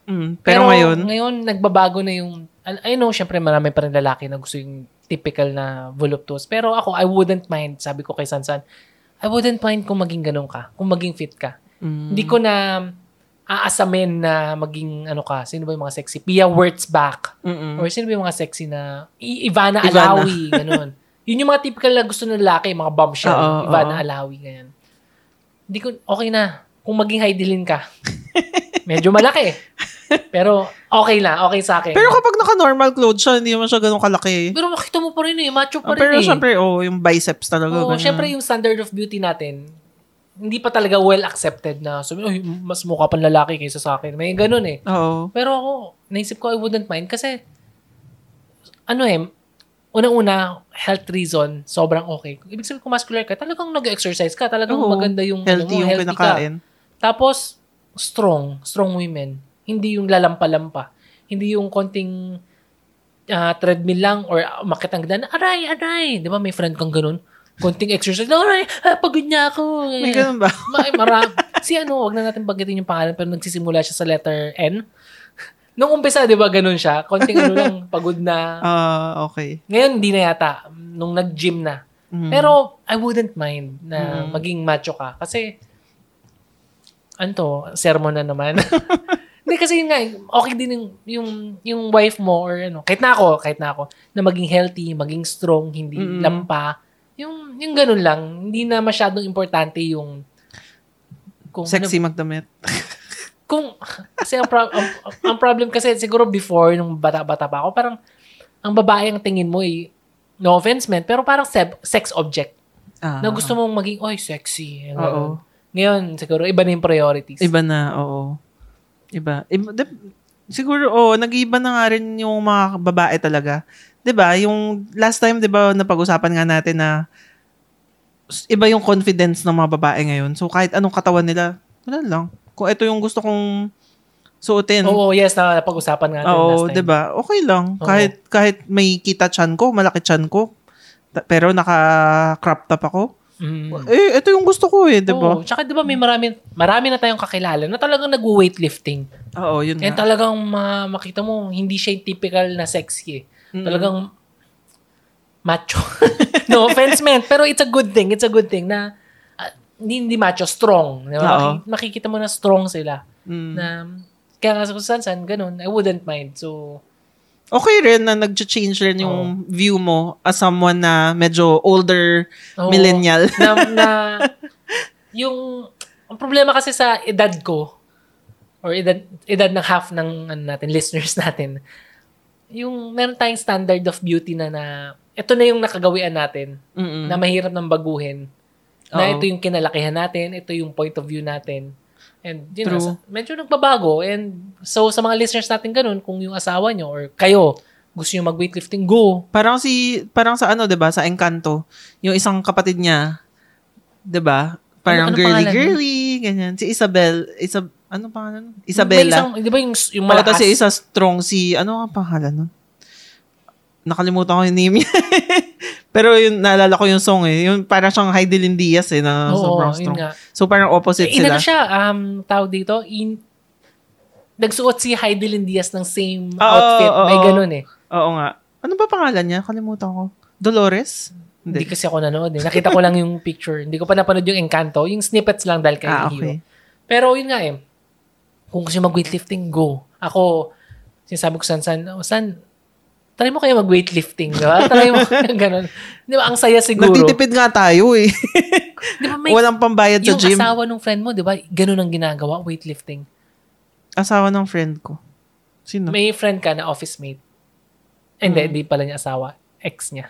Mm, pero, ngayon, ngayon, nagbabago na yung, I I know, syempre marami pa rin lalaki na gusto yung typical na voluptuous. Pero ako, I wouldn't mind, sabi ko kay Sansan, I wouldn't mind kung maging ganun ka, kung maging fit ka. mm, Hindi ko na aasamin na maging ano ka, sino ba yung mga sexy? Pia Wurtzbach. mm-mm. Or sino ba yung mga sexy na I- Ivana, Ivana. Alawi, ganun. [LAUGHS] Yun yung mga typical na gusto ng lalaki, mga bombshell, Oo, Ivana oo. Alawi, ganyan. Hindi ko, okay na. Kung maging Heidelin ka. [LAUGHS] Medyo malaki. Pero okay na, okay sa akin. Pero kapag naka-normal clothes siya, hindi naman siya ganun kalaki. Pero makita mo pa rin eh, macho pa Ah, rin pero eh. syempre, oh, yung biceps talaga. Oo, ganyan. syempre yung standard of beauty natin, hindi pa talaga well accepted na sabi, "Ay, mas mukha pang lalaki kaysa sa akin. May ganun eh. Oo. Pero ako, naisip ko I wouldn't mind kasi, ano eh, unang-una, health reason, sobrang okay. Ibig sabihin kung muscular ka, talagang nag-exercise ka, talagang Oo. maganda yung, Healthy ano yung ka. kinakain. Tapos, strong, strong women. Hindi yung lalampa-lampa. Hindi yung konting ah, treadmill lang or umakit ang ganda, aray, aray. Di ba may friend kang ganun? Konting exercise, aray, ah, pagod niya ako. May ganun ba? Ma- mara- [LAUGHS] si ano, wag na natin banggitin yung pangalan pero nagsisimula siya sa letter N. Nung umpisa, di ba, ganun siya? Konting ano lang, [LAUGHS] pagod na. Ah, okay. Ngayon, hindi na yata. Nung nag-gym na. Mm. Pero, I wouldn't mind na Mm. maging macho ka. Kasi, ano to, sermon na naman. [LAUGHS] Hindi kasi yun nga, okay din yung, yung, yung wife mo or ano, kahit na ako, kahit na ako, na maging healthy, maging strong, hindi Mm-mm. lampa. Yung, yung ganun lang. Hindi na masyadong importante yung kung Sexy ano, magdamit. [LAUGHS] kung kasi ang, pro- ang, ang problem kasi siguro before nung bata-bata pa ako parang ang babae ang tingin mo eh no offense man pero parang seb- sex object Ah, na gusto mong maging oy sexy Oo. ngayon siguro iba na yung priorities Iba na, oo. Iba. Iba de, siguro, oh, nag-iba na nga rin yung mga babae talaga. 'Di ba Yung last time, 'di ba napag-usapan nga natin na iba yung confidence ng mga babae ngayon. So, kahit anong katawan nila, wala lang. Kung ito yung gusto kong suotin. oo yes na pag-usapan nga natin Oo, last time 'di ba? Okay lang. Oo. Kahit kahit may kita chan ko, malaki chan ko. ta- Pero naka-crop top ako. Mm. Eh, ito yung gusto ko eh, 'di ba? Oo. Tsaka 'di ba may marami marami na tayong kakilala na talagang nagwo-weightlifting. Oo, yun And nga. talagang ma- makita mo hindi siya yung typical na sexy eh. Mm. Talagang macho. [LAUGHS] no offense man, pero it's a good thing. It's a good thing na hindi, hindi macho, strong. Di ba? Oo. Maki- makikita mo na strong sila. Mm. Na, kaya nga sa kung saan, ganun, I wouldn't mind. So, okay rin na nag-change rin yung view mo as someone na medyo older oo, millennial. na, na, [LAUGHS] yung, ang problema kasi sa edad ko, or edad, edad ng half ng ano natin, [LAUGHS] listeners natin, yung meron tayong standard of beauty na na, ito na yung nakagawian natin, Mm-mm. na mahirap nang baguhin. Na ito yung kinalakihan natin, ito yung point of view natin. And, yun True. know, medyo nagbabago. And, so, sa mga listeners natin ganun, kung yung asawa nyo or kayo, gusto nyo mag-weightlifting, go. Parang si parang sa ano 'di ba sa Encanto, yung isang kapatid niya 'di ba? Parang Ano- ano girly pangalan girly ganyan. Si Isabel, Isab ano pangalan? nun? May Isabella. isang, di ba yung, yung malakas? tapos si isa strong si ano ang pangalan nun? Nakalimutan ko yung name niya. [LAUGHS] Pero yun, naalala ko yung song eh. Yung parang siyang Heidelin Diaz eh, na Oo, sobrang strong. nga. So parang opposite Eh, sila. inano siya, um, tawag dito, in, nagsuot si Heidelin Diaz ng same Oo, outfit. oo, May oo. ganun eh. Oo nga. Ano ba pangalan niya? Kalimutan ko. Dolores? Hindi kasi ako nanood eh. Nakita ko lang yung picture. Hindi ko pa napanood yung Encanto. Yung snippets lang dahil kay Ah, okay. Pero yun nga eh. Kung gusto mag-weightlifting, go. Ako, sinasabi ko san san, oh, san, try mo kaya mag-weightlifting, di ba? Try mo, [LAUGHS] ganun. Di ba, ang saya siguro. Nagtitipid nga tayo eh. Di ba, may, Walang pambayad sa yung gym. asawa ng friend mo, di ba, ganun ang ginagawa, weightlifting. Asawa ng friend ko. Sino? May friend ka na office mate. Eh, Hindi, Hmm. hindi pala niya asawa. Ex niya.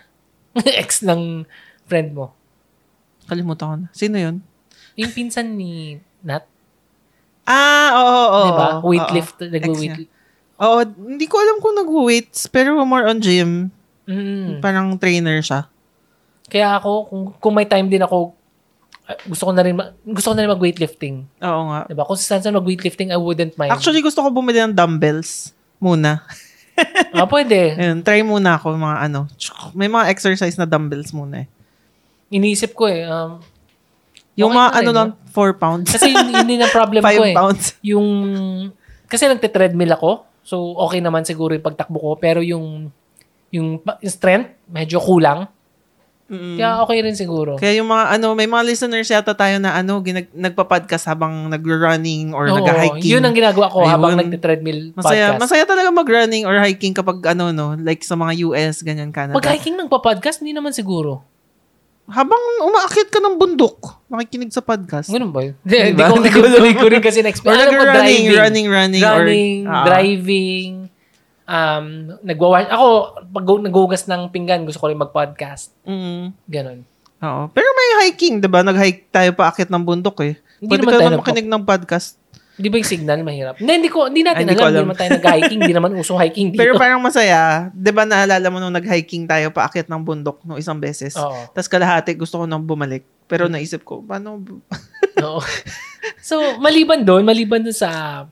[LAUGHS] Ex ng friend mo. Kalimutan ko na. Sino yun? Yung pinsan ni Nat, Ah, oo, oo. oo, di ba? oo. Weightlifter, Ex nag-weight. Oo, hindi ko alam kung nag-weights, pero more on gym. Mm. Parang trainer siya. Kaya ako, kung, kung may time din ako, ah, gusto ko na rin, ma- gusto ko na rin mag-weightlifting. Oo nga. Diba? Kung sa saan mag-weightlifting, I wouldn't mind. Actually, gusto ko bumili ng dumbbells muna. [LAUGHS] ah, pwede. Ayun, try muna ako mga ano. May mga exercise na dumbbells muna eh. Iniisip ko eh. Um, Yung Okay mga ano lang, 4 pounds. kasi yun, yun din ang [LAUGHS] problem 5 ko eh. pounds. Yung, kasi nagte-treadmill ako. So, okay naman siguro yung pagtakbo ko. Pero yung, yung, strength, medyo kulang. Mm. Kaya okay rin siguro. Kaya yung mga ano, may mga listeners yata tayo na ano, ginag, nagpa-podcast habang nag-running or Oo, nag-hiking. Yun ang ginagawa ko Ayun. habang nagte-treadmill Masaya, podcast. masaya talaga mag-running or hiking kapag ano no, like sa mga US, ganyan Canada. Pag hiking ng podcast, hindi naman siguro. Habang umaakit ka ng bundok, makikinig sa podcast. Ganun ba yun? Hindi, Diba? hindi ko, hindi ko rin kasi Or na-explain. Alam ko, nag-running, driving. running, running, or- Running, Ah. driving, um, nagwawash. Ako, pag gu- naghugas ng pinggan, gusto ko rin mag-podcast. Mm. Ganon. Oo. Pero may hiking, 'di ba? Nag-hike tayo paakit ng bundok eh. Hindi Pwede naman ka naman makinig ng podcast. Di ba yung signal mahirap? Hindi, hindi ko, hindi natin Ay, alam. Hindi naman tayo nag-hiking. Hindi naman usong hiking [LAUGHS] dito. Pero parang masaya. 'Di ba naalala mo nung nag-hiking tayo paakit ng bundok no isang beses? Oo. Tapos kalahati gusto ko nang bumalik. Pero naisip ko, paano? [LAUGHS] Oo. so, maliban doon, maliban doon sa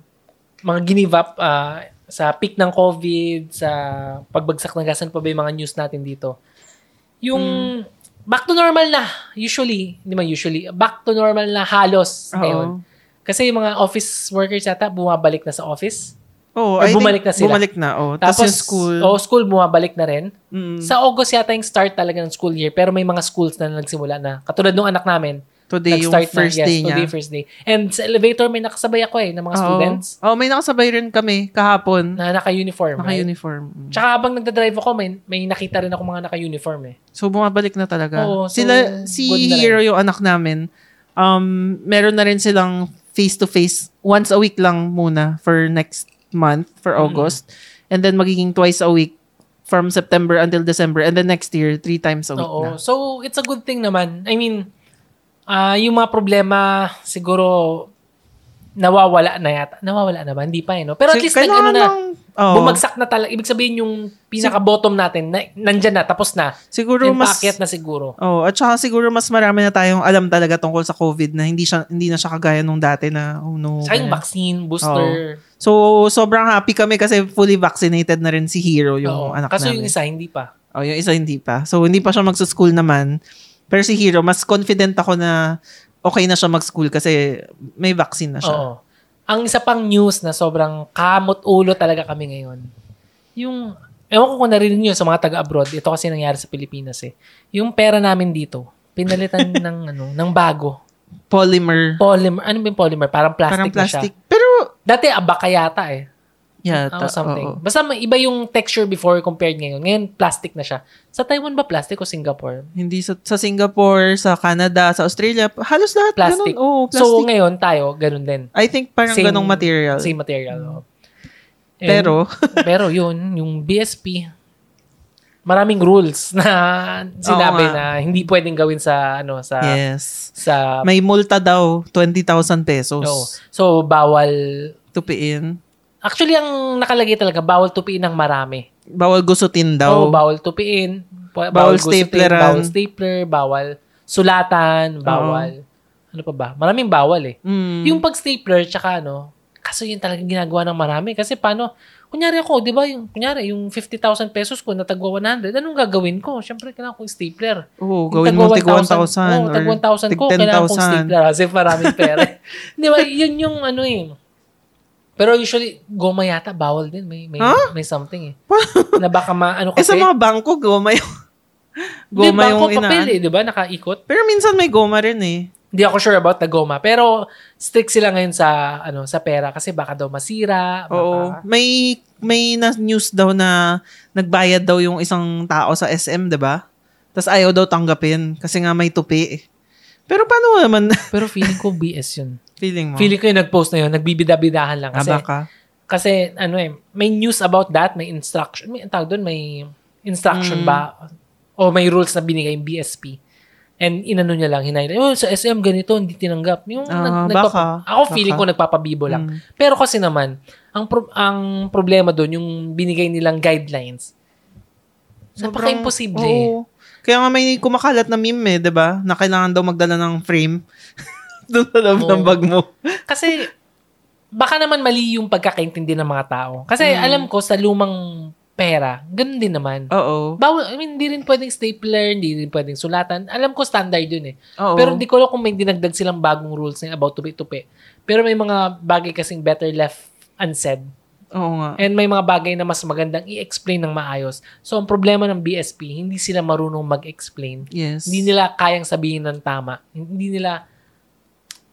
mga ginive up ah, sa peak ng COVID, sa pagbagsak ng gas, ano pa ba yung mga news natin dito? Yung back to normal na, usually, hindi man usually, back to normal na halos ngayon. Kasi yung mga office workers yata, bumabalik na sa office. Oh, Or I bumalik na sila. Bumalik na, oh. Tapos, Tapos, yung school. Oh, school bumabalik na rin. Mm. Sa August yata yung start talaga ng school year, pero may mga schools na nagsimula na. Katulad nung anak namin, today yung first na, yes, day niya. Today, first day. And sa elevator, may nakasabay ako eh, ng mga Oo. students Oh, may nakasabay rin kami kahapon. na naka-uniform. right? Naka-uniform. Mm. Tsaka habang nagdadrive ako, may, may nakita rin ako mga naka-uniform eh. So, bumabalik na talaga. Oo, so, Sila, si. Hero yung anak namin, um, meron na rin silang face-to-face once a week lang muna for next month, for Mm. August. And then magiging twice a week from September until December. And then next year, three times a week Oo. na. So, it's a good thing naman. I mean, ah yung mga problema, siguro, nawawala na yata. Nawawala na ba? Hindi pa eh, no? Pero at least, nag, ano kailangan na, oo. bumagsak na talaga. Ibig sabihin yung pinaka-bottom natin, na, nandyan na, tapos na. Siguro mas... paakyat na siguro. Oh, at saka siguro mas marami na tayong alam talaga tungkol sa COVID na hindi siya hindi na siya kagaya nung dati na oh no. Sa yung vaccine, booster. So, sobrang happy kami kasi fully vaccinated na rin si Hero, yung Oo. anak Kaso namin. yung isa, hindi pa. Oh, yung isa hindi pa. So, hindi pa siya magsa-school naman. Pero si Hero, mas confident ako na okay na siya mag-school kasi may vaccine na siya. Oo. Ang isa pang news na sobrang kamot-ulo talaga kami ngayon. Yung, ewan ko kung narinig nyo sa mga taga-abroad, ito kasi nangyari sa Pilipinas eh. Yung pera namin dito, pinalitan [LAUGHS] ng ano, ng bago. Polymer. Polymer, ano ba yung polymer? Parang plastic, parang plastic. na siya. Pero, Dati abaka yata eh. Yata. Or something. oo. Basta may iba yung texture before compared ngayon. Ngayon, plastic na siya. Sa Taiwan ba plastic o Singapore? Hindi sa, sa Singapore, sa Canada, sa Australia, halos lahat Plastic. ganun. Oo, plastic. So, ngayon tayo, ganun din. I think parang Same- ganong material. Same material. oh. And- Pero, [LAUGHS] pero yun, yung BSP, maraming rules na sinabi nga. na hindi pwedeng gawin sa ano sa yes. sa May multa daw, 20,000 pesos. no. So bawal Tupiin. Actually ang nakalagay talaga bawal tupiin ng marami. Bawal gusutin Oo, daw. bawal tupiin, ba- Bawal gustutin, stapleran. bawal stapler, bawal sulatan, bawal. Ano pa ba? Maraming bawal eh. Mm. Yung pag stapler tsaka ano, kaso yun talaga ginagawa ng marami kasi paano Kunyari ako, di ba, yung, kunyari, yung 50,000 pesos ko na tagwa 100, anong gagawin ko? Siyempre, kailangan ko stapler. Oo, gawin mo tig 1,000 Oo, tag 1,000 tig ko, kailangan kong 10,000. stapler kasi maraming pera. [LAUGHS] di ba, yun yung ano eh. Pero usually, goma yata, bawal din. May, may, Huh? may something eh. na baka ma, ano [LAUGHS] Eh kasi, sa mga bangko, goma yung... Goma Di, yung papel inaan. eh, di ba? Nakaikot. Pero minsan may goma rin eh. Hindi ako sure about the goma. Pero strict sila ngayon sa ano sa pera kasi baka daw masira. Baka, Oo. May may na news daw na nagbayad daw yung isang tao sa SM, 'di ba? Tapos ayaw daw tanggapin kasi nga may tupi. eh. Pero paano naman Pero feeling ko BS yun. Feeling mo? Feeling ko yung nag-post na yun, nagbibida-bidahan lang. Ah, Kasi, baka. kasi ano eh, may news about that, may instruction, may tawag doon, may instruction Mm. ba? O may rules na binigay yung BSP. And inano niya lang, hinay oh, sa SM ganito, hindi tinanggap. Yung Ah, nag- baka. ako feeling Baka. ko nagpapabibo lang. Mm. Pero kasi naman, ang pro- ang problema doon, yung binigay nilang guidelines, napaka-imposible. Oo. Kaya nga may kumakalat na meme eh, 'di ba? Na kailangan daw magdala ng frame [LAUGHS] doon sa loob ng bag mo. Kasi, baka naman mali yung pagkakaintindi ng mga tao. Kasi Mm. alam ko, sa lumang pera, ganun din naman. Oo. Bawal, I mean, hindi rin pwedeng stapler, hindi rin pwedeng sulatan. Alam ko standard yun eh. Oo. Pero hindi ko alam kung may dinagdag silang bagong rules na about tupi-tupi. Pero may mga bagay kasing better left unsaid. Oo nga. And may mga bagay na mas magandang i-explain ng maayos. So, ang problema ng BSP, hindi sila marunong mag-explain. Yes. Hindi nila kayang sabihin ng tama. Hindi nila,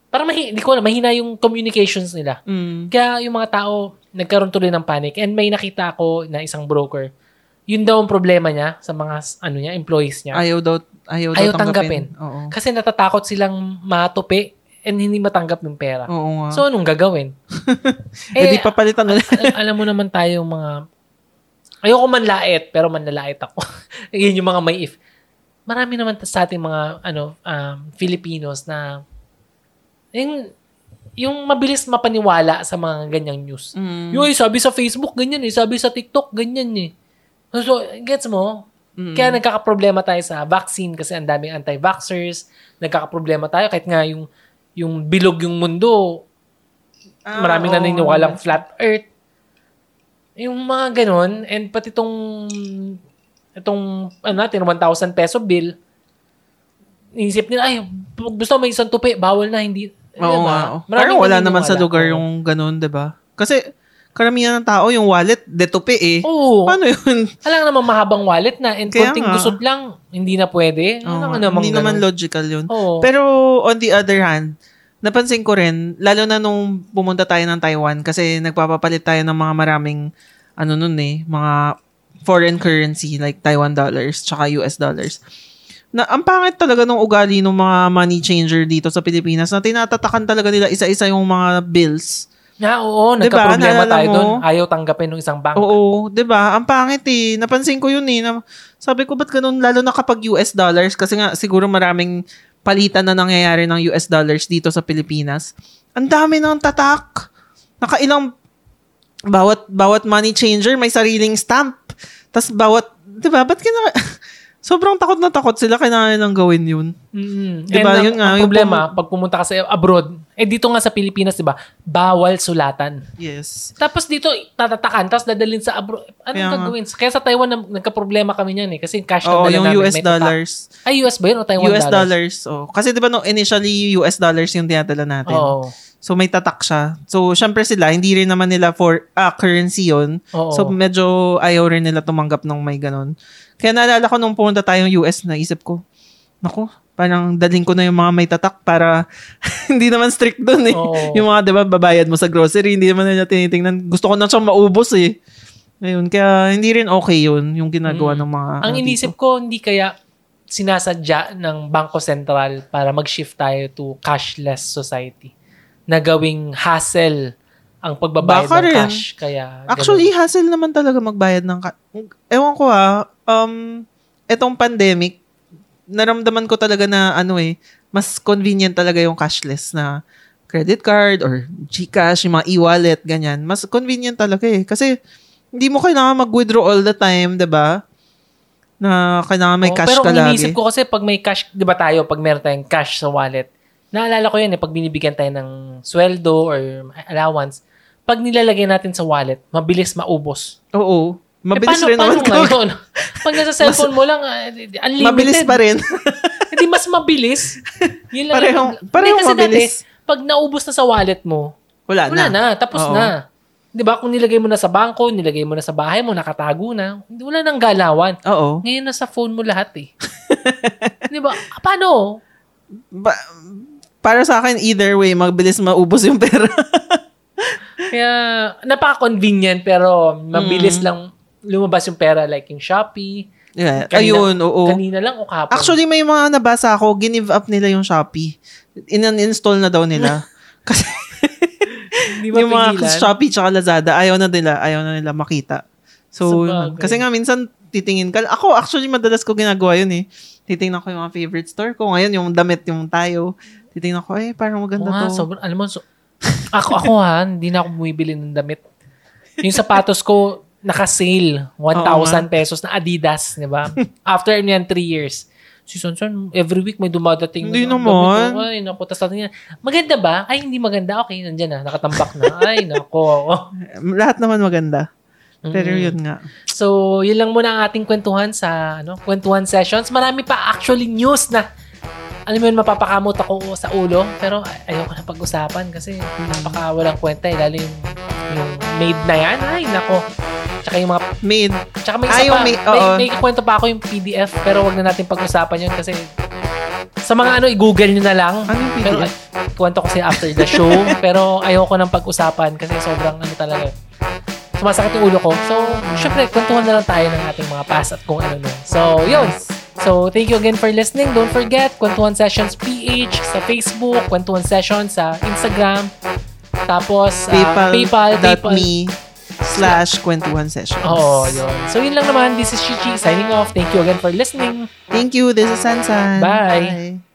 parang mahi, hindi ko alam, mahina yung communications nila. Mm. Kaya yung mga tao, nagkaroon tuloy ng panic. And may nakita ako na isang broker, yun daw ang problema niya sa mga ano niya, employees niya. Ayaw daw ayaw, daw Ayaw tanggapin. tanggapin. Oo. Kasi natatakot silang matupi and hindi matanggap yung pera. Oo nga. So, anong gagawin? [LAUGHS] eh, di papalitan ulit. al- alam mo naman tayo mga... Ayoko manlait, pero manlalait ako. [LAUGHS] Yun yung mga may if. Marami naman sa ating mga ano um, Filipinos na yung, yung mabilis mapaniwala sa mga ganyang news. Mm. Yung "Ay, sabi sa Facebook, ganyan eh. Sabi sa TikTok, ganyan eh. So, gets mo? Mm. Kaya nagkakaproblema tayo sa vaccine kasi ang daming anti-vaxxers. Nagkakaproblema tayo kahit nga yung yung bilog yung mundo, Ah, maraming oo. naniniwalang flat earth. Yung mga ganun, and pati itong, itong, ano natin, 1,000 peso bill, inisip nila, ay, gusto may isang tupi, bawal na, hindi. Oo Diba? nga. Parang wala naman sa lugar Oo. yung ganun, 'di ba? Kasi karamihan ng tao yung wallet detupi eh. Oo. Paano yun? [LAUGHS] Alam naman mahabang wallet na, and Kaya konting gusot lang, hindi na pwede. Oo Ano namang Hindi naman ganun? logical yun. Oo. Pero on the other hand, napansin ko rin, lalo na nung pumunta tayo ng Taiwan, kasi nagpapapalit tayo ng mga maraming, ano nun eh, mga foreign currency like Taiwan dollars tsaka US dollars. Na ang pangit talaga ng ugali ng mga money changer dito sa Pilipinas na tinatatakan talaga nila isa-isa yung mga bills. nga, oo, Diba? nagka-problema Naalala tayo doon. Ayaw tanggapin ng isang bank. Oo, 'di ba? Ang pangit eh. Napansin ko 'yun eh. Na, sabi ko ba't ganun lalo na kapag US dollars kasi nga siguro maraming palitan na nangyayari ng US dollars dito sa Pilipinas. Ang dami ng tatak. Nakailang bawat bawat money changer may sariling stamp. Tapos bawat 'di ba? Ba't kina [LAUGHS] Sobrang takot na takot sila kailangan nilang gawin 'yun. Mm-hmm. Diba? And ang, Yun nga, ang yung problema, pag pumunta ka sa abroad, eh dito nga sa Pilipinas, di ba, bawal sulatan. Yes. Tapos dito, tatatakan, tapos dadalhin sa abroad. Anong Kaya nga. gagawin? Kaya sa Taiwan, na- nagka-problema kami niyan eh. Kasi yung cash na Oo, yung namin, US dollars. Ay, US ba yun o Taiwan US dollars? dollars. Oh. Kasi 'di ba no initially US dollars yung dinadala natin. Oo. So may tatak siya. So syempre sila hindi rin naman nila for ah, currency 'yon. Oo. So medyo ayaw rin nila tumanggap ng may ganun. Kaya naalala ko nung pumunta tayong US, naisip ko, naku, parang daling ko na yung mga may tatak para [LAUGHS] hindi naman strict doon eh. Oo. Yung mga, di ba, babayad mo sa grocery, hindi naman nila tinitingnan. Gusto ko na siyang maubos eh. Ayun, kaya hindi rin okay yun, yung ginagawa Mm. ng mga... Ang inisip dito. ko, hindi kaya sinasadya ng Bangko Sentral para mag-shift tayo to cashless society na gawing hassle ang pagbabayad Baka ng rin. cash. Kaya, ganun. Actually, hassle naman talaga magbayad ng... Ka- Ewan ko ah, um, etong pandemic, naramdaman ko talaga na ano eh, mas convenient talaga yung cashless na credit card or GCash, yung mga e-wallet, ganyan. Mas convenient talaga eh. Kasi hindi mo kailangan mag-withdraw all the time, 'di ba? Na kailangan may Oo, cash pero ka lagi. iniisip ko kasi pag may cash, di ba tayo, pag meron tayong cash sa wallet, naalala ko yan eh, pag binibigyan tayo ng sweldo or allowance, pag nilalagay natin sa wallet, mabilis maubos. Oo. Mabilis eh, rin paano, naman. paano ngayon? [LAUGHS] pag nasa cellphone mo lang, ah, unlimited. Mabilis pa rin. [LAUGHS] Hindi mas mabilis. Yun lang. Parehong- Hindi, parehong kasi mabilis. Dati, pag naubos na sa wallet mo, Wala, wala na. na, tapos Oo. na. 'Di ba? Kung nilagay mo na sa bangko, nilagay mo na sa bahay mo, nakatago na, wala nang galawan. Oo. Ngayon nasa phone mo lahat eh. [LAUGHS] Di ba? Paano? Ba- para sa akin, either way, magbilis maubos yung pera. Kaya, napaka-convenient pero Mm. mabilis lang lumabas yung pera like yung Shopee. yeah. Kanina- Ayun, oo. Kanina lang o kahapon. Actually, may mga nabasa ako, give up nila yung Shopee. In-install na daw nila. [LAUGHS] Kasi Di ba yung mga pigilan? Shopee tsaka Lazada, ayaw na nila, ayaw na nila makita. So, Sabagay. kasi nga minsan titingin ka. Ako, actually, madalas ko ginagawa yun eh. Titingnan ko yung mga favorite store ko. Ngayon, yung damit, yung tayo. Titingnan ko, eh, parang maganda nga, to. sobrang, alam mo, so, ako, ako ha, hindi na ako bumibili ng damit. Yung sapatos ko, naka-sale, 1,000 pesos na Adidas, di ba? [LAUGHS] After niyan, 3 years. Si Sonson, every week may dumadating. Hindi na- naman. damit. Ay, naku. Tapos natin yan, maganda ba? Ay, hindi maganda. Okay, nandyan na, nakatambak na. Ay, naku. [LAUGHS] Lahat naman maganda. Pero Mm. yun nga. So, yun lang muna ang ating kwentuhan sa ano, kwentuhan sessions. Marami pa actually news na alam mo yun, mapapakamot ako sa ulo. Pero ay- ayoko na pag-usapan kasi napaka walang kwenta eh. Lalo yung, yung maid na yan. Ay, nako. Tsaka yung mga, Made. tsaka may Ah, isa yung pa. maid, may, oo. may kwento pa ako yung PDF pero wag na natin pag-usapan yun kasi sa mga ano, i-google nyo na lang. Ano yung Pero PDF? ay, kwento ko siya after the show. [LAUGHS] pero ayoko nang pag-usapan kasi sobrang ano talaga. Sumasakit yung ulo ko. So, syempre, kwentuhan na lang tayo ng ating mga past at kung ano nun. So, yun. So, thank you again for listening. Don't forget, Kwentuhan Sessions PH sa Facebook, Kwentuhan Sessions sa Instagram. Tapos, ah, PayPal, PayPal. PayPal.me slash kwentuhan sessions. Oo, yun. So, yun lang naman. This is Chichi signing off. Thank you again for listening. Thank you. This is Sansan. Bye.